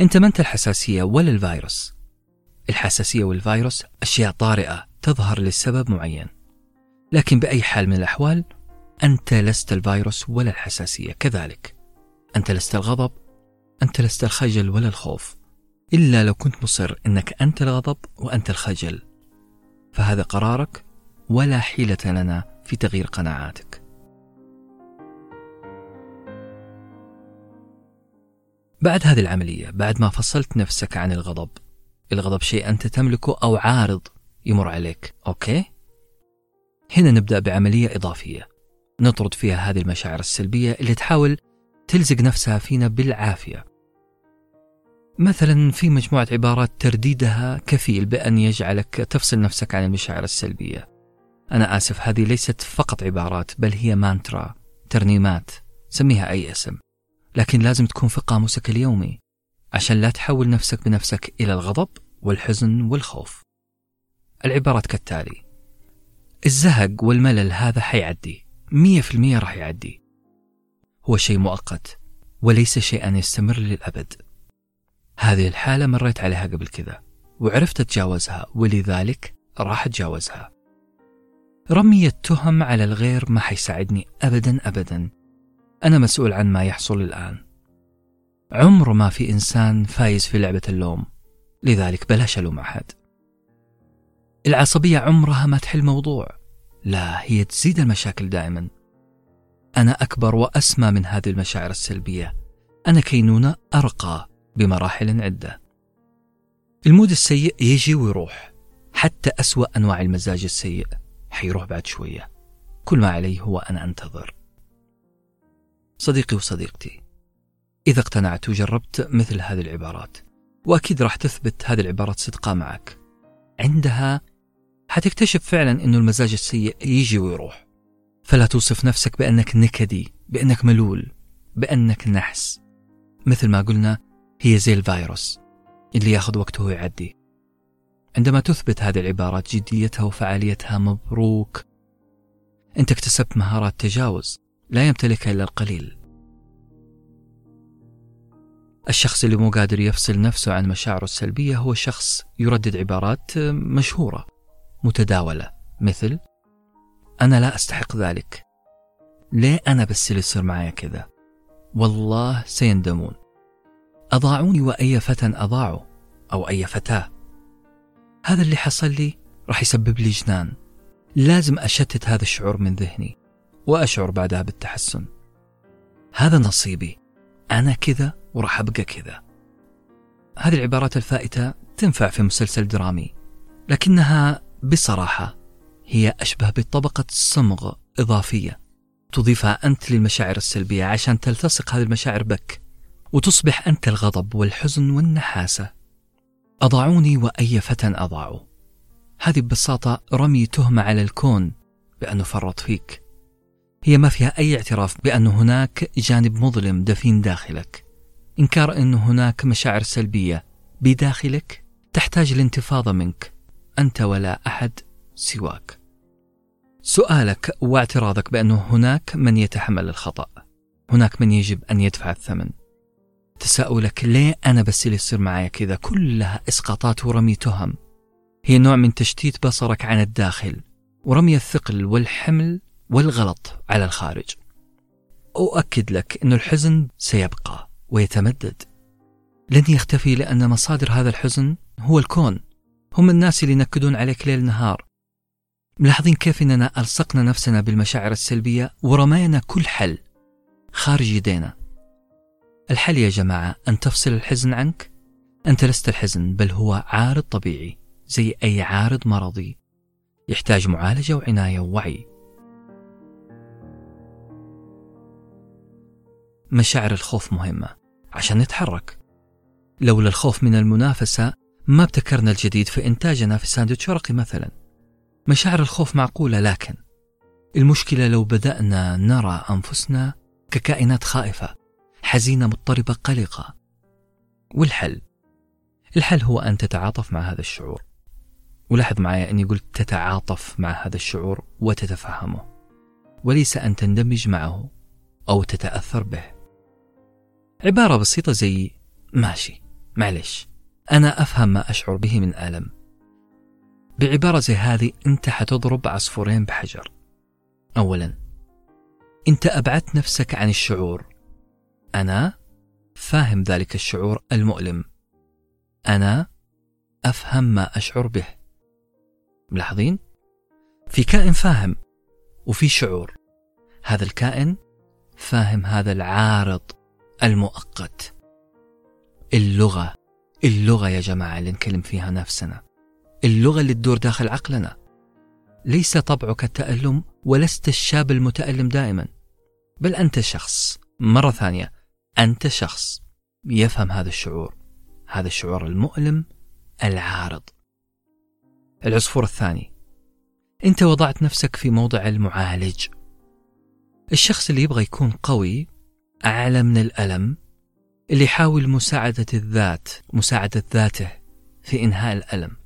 أنت ما أنت الحساسية ولا الفيروس. الحساسية والفيروس أشياء طارئة تظهر لسبب معين. لكن بأي حال من الأحوال أنت لست الفيروس ولا الحساسية. كذلك أنت لست الغضب أنت لست الخجل ولا الخوف. إلا لو كنت مصر أنك أنت الغضب وأنت الخجل. فهذا قرارك ولا حيلة لنا في تغيير قناعاتك. بعد هذه العملية بعد ما فصلت نفسك عن الغضب الغضب شيء أنت تملكه أو عارض يمر عليك أوكي؟ هنا نبدأ بعملية إضافية. نطرد فيها هذه المشاعر السلبية اللي تحاول تلزق نفسها فينا بالعافية. مثلا في مجموعة عبارات ترديدها كفيل بأن يجعلك تفصل نفسك عن المشاعر السلبية. أنا آسف هذه ليست فقط عبارات بل هي مانترا ترنيمات سميها أي اسم لكن لازم تكون في قاموسك اليومي عشان لا تحول نفسك بنفسك إلى الغضب والحزن والخوف. العبارات كالتالي الزهق والملل هذا حيعدي. مية في المية راح يعدي. هو شيء مؤقت وليس شيئا يستمر للأبد. هذه الحالة مريت عليها قبل كذا وعرفت أتجاوزها ولذلك راح أتجاوزها. رمي التهم على الغير ما حيساعدني أبدا أبدا. أنا مسؤول عن ما يحصل الآن. عمر ما في إنسان فايز في لعبة اللوم لذلك بلاش ألوم أحد. العصبية عمرها ما تحل موضوع. لا هي تزيد المشاكل دائما. أنا أكبر وأسمى من هذه المشاعر السلبية. أنا كينونة أرقى بمراحل عدة. المود السيء يجي ويروح. حتى أسوأ أنواع المزاج السيء حيروح بعد شوية. كل ما علي هو أن أنتظر. صديقي وصديقتي إذا اقتنعت وجربت مثل هذه العبارات وأكيد راح تثبت هذه العبارات صدقة معك. عندها حتكتشف فعلا أنه المزاج السيء يجي ويروح. فلا توصف نفسك بأنك نكدي بأنك ملول بأنك نحس. مثل ما قلنا هي زي الفيروس اللي ياخذ وقته ويعدي. عندما تثبت هذه العبارات جديتها وفعاليتها مبروك. أنت اكتسبت مهارات تجاوز لا يمتلكها إلا القليل. الشخص اللي مو قادر يفصل نفسه عن مشاعره السلبية هو شخص يردد عبارات مشهورة. متداولة. مثل أنا لا أستحق ذلك. ليه أنا بس اللي يصير معايا كذا؟ والله سيندمون. أضاعوني وأي فتى أضاعوا أو أي فتاة. هذا اللي حصل لي راح يسبب لي جنان. لازم أشتت هذا الشعور من ذهني وأشعر بعدها بالتحسن. هذا نصيبي. أنا كذا وراح أبقى كذا. هذه العبارات الفائتة تنفع في مسلسل درامي لكنها بصراحة هي أشبه بطبقة صمغ إضافية تضيفها أنت للمشاعر السلبية عشان تلتصق هذه المشاعر بك وتصبح أنت الغضب والحزن والنحاسة. أضاعوني وأي فتى أضاعوا هذه ببساطة رمي تهمة على الكون بأنه فرط فيك. هي ما فيها أي اعتراف بأن هناك جانب مظلم دفين داخلك. إنكار أن هناك مشاعر سلبية بداخلك تحتاج الانتفاضة منك. أنت ولا أحد سواك. سؤالك واعتراضك بأنه هناك من يتحمل الخطأ. هناك من يجب أن يدفع الثمن. تساؤلك ليه أنا بس اللي يصير معايا كذا؟ كلها إسقاطات ورمي تهم. هي نوع من تشتيت بصرك عن الداخل ورمي الثقل والحمل والغلط على الخارج. أؤكد لك أن الحزن سيبقى ويتمدد. لن يختفي لأن مصادر هذا الحزن هو الكون. هم الناس اللي ينكدون عليك ليل نهار. ملاحظين كيف أننا ألصقنا نفسنا بالمشاعر السلبية ورمينا كل حل خارج يدينا. الحل يا جماعة أن تفصل الحزن عنك؟ أنت لست الحزن بل هو عارض طبيعي زي أي عارض مرضي. يحتاج معالجة وعناية ووعي. مشاعر الخوف مهمة عشان نتحرك. لولا الخوف من المنافسة ما ابتكرنا الجديد في إنتاجنا في ساندويتش ورقي مثلا. مشاعر الخوف معقولة لكن المشكلة لو بدأنا نرى أنفسنا ككائنات خائفة حزينة مضطربة قلقة. والحل؟ الحل هو أن تتعاطف مع هذا الشعور. ولاحظ معي أني قلت تتعاطف مع هذا الشعور وتتفهمه. وليس أن تندمج معه أو تتأثر به. عبارة بسيطة زي ماشي معلش. أنا أفهم ما أشعر به من ألم. بعبارة زي هذه أنت حتضرب عصفورين بحجر. أولا أنت أبعدت نفسك عن الشعور. أنا فاهم ذلك الشعور المؤلم. أنا أفهم ما أشعر به. ملاحظين؟ في كائن فاهم وفي شعور. هذا الكائن فاهم هذا العارض المؤقت. اللغة. اللغة يا جماعة اللي نكلم فيها نفسنا. اللغة اللي تدور داخل عقلنا. ليس طبعك التألم ولست الشاب المتألم دائما. بل أنت شخص. مرة ثانية أنت شخص يفهم هذا الشعور. هذا الشعور المؤلم العارض. العصفور الثاني. أنت وضعت نفسك في موضع المعالج. الشخص اللي يبغى يكون قوي أعلى من الألم اللي يحاول مساعدة الذات مساعدة ذاته في إنهاء الألم.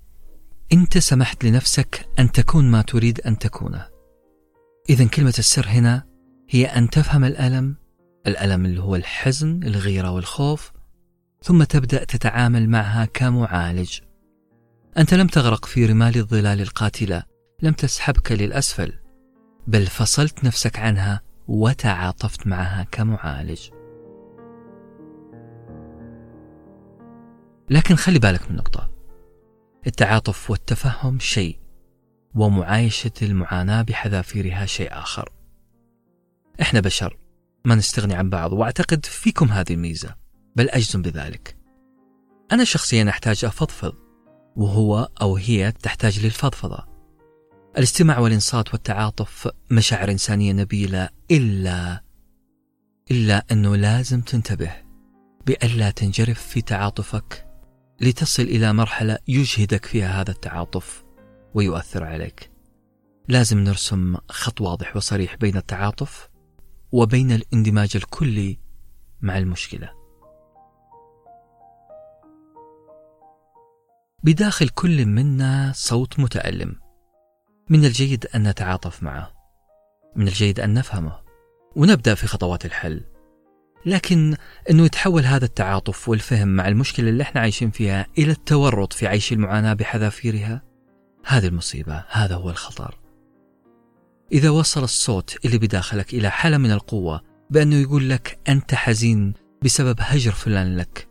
أنت سمحت لنفسك أن تكون ما تريد أن تكونه إذا كلمة السر هنا هي أن تفهم الألم الألم اللي هو الحزن الغيرة والخوف ثم تبدأ تتعامل معها كمعالج. أنت لم تغرق في رمال الظلال القاتلة لم تسحبك للأسفل بل فصلت نفسك عنها وتعاطفت معها كمعالج. لكن خلي بالك من نقطة. التعاطف والتفهم شيء ومعايشة المعاناة بحذافيرها شيء آخر. إحنا بشر ما نستغني عن بعض وأعتقد فيكم هذه الميزة بل أجزم بذلك. أنا شخصيا أحتاج أفضفض وهو أو هي تحتاج للفضفضة. الاستماع والإنصات والتعاطف مشاعر إنسانية نبيلة إلا إلا أنه لازم تنتبه بألا تنجرف في تعاطفك لتصل إلى مرحلة يجهدك فيها هذا التعاطف ويؤثر عليك. لازم نرسم خط واضح وصريح بين التعاطف وبين الاندماج الكلي مع المشكلة. بداخل كل منا صوت متألم. من الجيد أن نتعاطف معه. من الجيد أن نفهمه. ونبدأ في خطوات الحل. لكن أنه يتحول هذا التعاطف والفهم مع المشكلة اللي إحنا عايشين فيها إلى التورط في عيش المعاناة بحذافيرها؟ هذه المصيبة هذا هو الخطر. إذا وصل الصوت اللي بداخلك إلى حالة من القوة بأنه يقول لك أنت حزين بسبب هجر فلان لك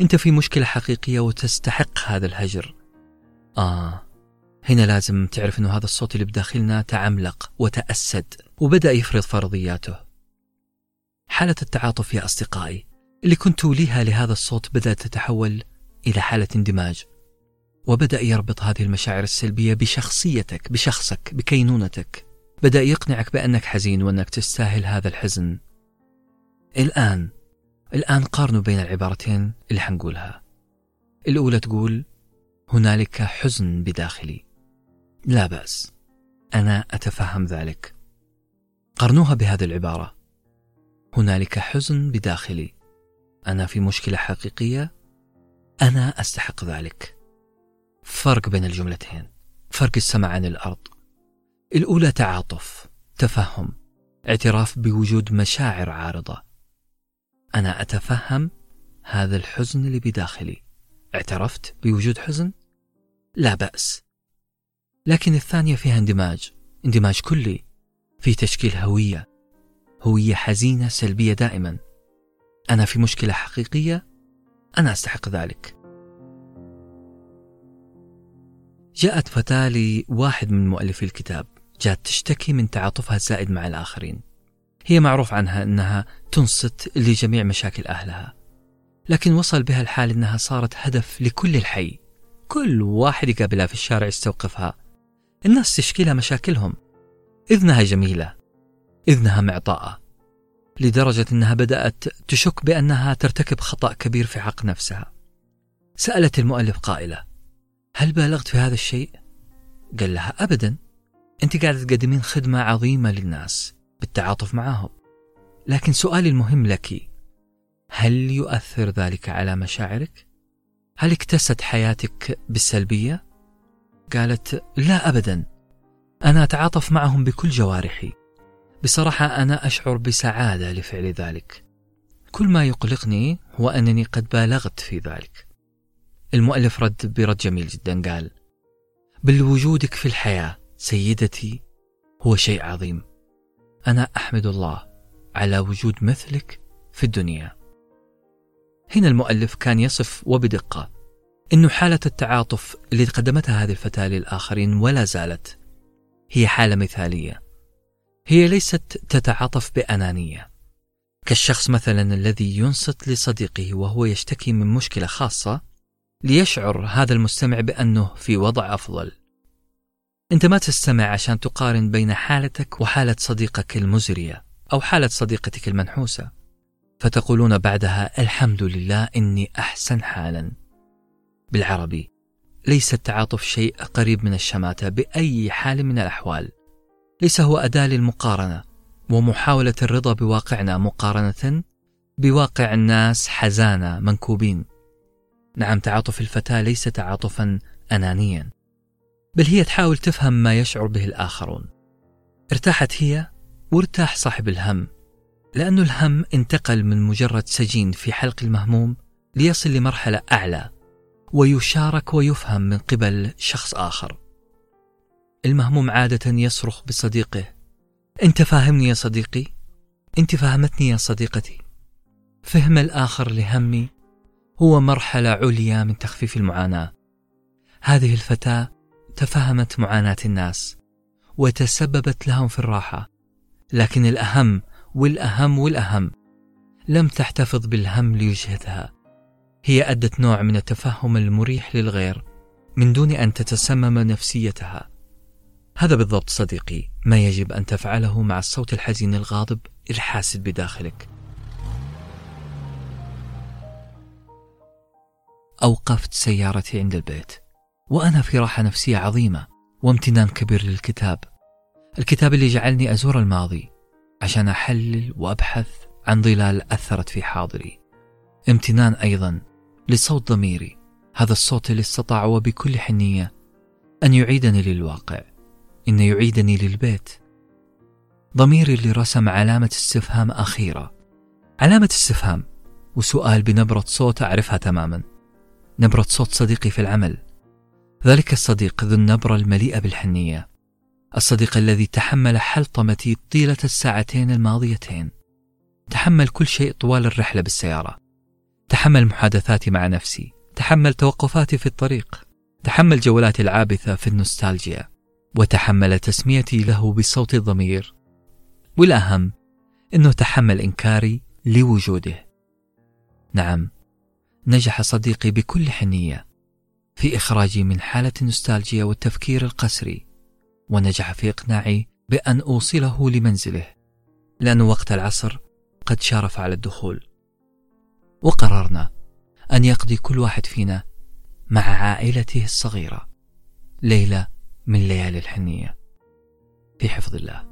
أنت في مشكلة حقيقية وتستحق هذا الهجر. آه هنا لازم تعرف أنه هذا الصوت اللي بداخلنا تعملق وتأسد وبدأ يفرض فرضياته. حالة التعاطف يا أصدقائي اللي كنت توليها لهذا الصوت بدأت تتحول إلى حالة اندماج. وبدأ يربط هذه المشاعر السلبية بشخصيتك بشخصك بكينونتك. بدأ يقنعك بأنك حزين وأنك تستاهل هذا الحزن. الآن الآن قارنوا بين العبارتين اللي حنقولها. الأولى تقول هنالك حزن بداخلي. لا بأس أنا أتفهم ذلك. قارنوها بهذه العبارة. هنالك حزن بداخلي. أنا في مشكلة حقيقية. أنا أستحق ذلك. فرق بين الجملتين. فرق السماء عن الأرض. الأولى تعاطف تفهم اعتراف بوجود مشاعر عارضة. أنا أتفهم هذا الحزن اللي بداخلي. اعترفت بوجود حزن؟ لا بأس. لكن الثانية فيها اندماج. اندماج كلي. في تشكيل هوية. هوية حزينة سلبية دائما. أنا في مشكلة حقيقية أنا أستحق ذلك. جاءت فتاة لواحد من مؤلفي الكتاب جاءت تشتكي من تعاطفها الزائد مع الآخرين. هي معروف عنها أنها تنصت لجميع مشاكل أهلها لكن وصل بها الحال أنها صارت هدف لكل الحي. كل واحد يقابلها في الشارع يستوقفها. الناس تشكي لها مشاكلهم. إذنها جميلة. إذنها معطاءة لدرجة أنها بدأت تشك بأنها ترتكب خطأ كبير في حق نفسها سألت المؤلف قائلة هل بالغت في هذا الشيء؟ قال لها أبدا أنت قاعدة تقدمين خدمة عظيمة للناس بالتعاطف معهم لكن سؤالي المهم لك هل يؤثر ذلك على مشاعرك؟ هل اكتست حياتك بالسلبية؟ قالت لا أبدا أنا أتعاطف معهم بكل جوارحي بصراحة أنا أشعر بسعادة لفعل ذلك. كل ما يقلقني هو أنني قد بالغت في ذلك. المؤلف رد برد جميل جدا قال بل وجودك في الحياة سيدتي هو شيء عظيم. أنا أحمد الله على وجود مثلك في الدنيا. هنا المؤلف كان يصف وبدقة أن حالة التعاطف اللي قدمتها هذه الفتاة للآخرين ولا زالت هي حالة مثالية. هي ليست تتعاطف بأنانية. كالشخص مثلا الذي ينصت لصديقه وهو يشتكي من مشكلة خاصة ليشعر هذا المستمع بأنه في وضع أفضل. أنت ما تستمع عشان تقارن بين حالتك وحالة صديقك المزرية أو حالة صديقتك المنحوسة. فتقولون بعدها الحمد لله إني أحسن حالا. بالعربي ليس التعاطف شيء قريب من الشماتة بأي حال من الأحوال. ليس هو أداة للمقارنة ومحاولة الرضا بواقعنا مقارنة بواقع الناس حزانة منكوبين. نعم تعاطف الفتاة ليس تعاطفا أنانيا بل هي تحاول تفهم ما يشعر به الآخرون. ارتاحت هي وارتاح صاحب الهم لأن الهم انتقل من مجرد سجين في حلق المهموم ليصل لمرحلة أعلى ويشارك ويفهم من قبل شخص آخر. المهموم عادة يصرخ بصديقه أنت فاهمني يا صديقي؟ أنت فهمتني يا صديقتي. فهم الآخر لهمي هو مرحلة عليا من تخفيف المعاناة. هذه الفتاة تفهمت معاناة الناس وتسببت لهم في الراحة لكن الأهم والأهم والأهم لم تحتفظ بالهم ليجهدها هي أدت نوع من التفهم المريح للغير من دون أن تتسمم نفسيتها. هذا بالضبط صديقي ما يجب أن تفعله مع الصوت الحزين الغاضب الحاسد بداخلك. أوقفت سيارتي عند البيت وأنا في راحة نفسية عظيمة وامتنان كبير للكتاب. الكتاب اللي جعلني أزور الماضي عشان أحلل وأبحث عن ظلال أثرت في حاضري. امتنان أيضا لصوت ضميري هذا الصوت اللي استطاع وبكل حنية أن يعيدني للواقع. إن يعيدني للبيت. ضميري اللي رسم علامة استفهام أخيرة. علامة استفهام وسؤال بنبرة صوت أعرفها تماما. نبرة صوت صديقي في العمل. ذلك الصديق ذو النبرة المليئة بالحنية. الصديق الذي تحمل حلطمتي طيلة الساعتين الماضيتين. تحمل كل شيء طوال الرحلة بالسيارة. تحمل محادثاتي مع نفسي. تحمل توقفاتي في الطريق. تحمل جولاتي العابثة في النوستالجيا. وتحمل تسميتي له بصوت الضمير. والأهم أنه تحمل إنكاري لوجوده. نعم نجح صديقي بكل حنية في إخراجي من حالة النوستالجيا والتفكير القسري ونجح في إقناعي بأن أوصله لمنزله لأن وقت العصر قد شارف على الدخول. وقررنا أن يقضي كل واحد فينا مع عائلته الصغيرة. ليلة من ليالي الحنية. في حفظ الله.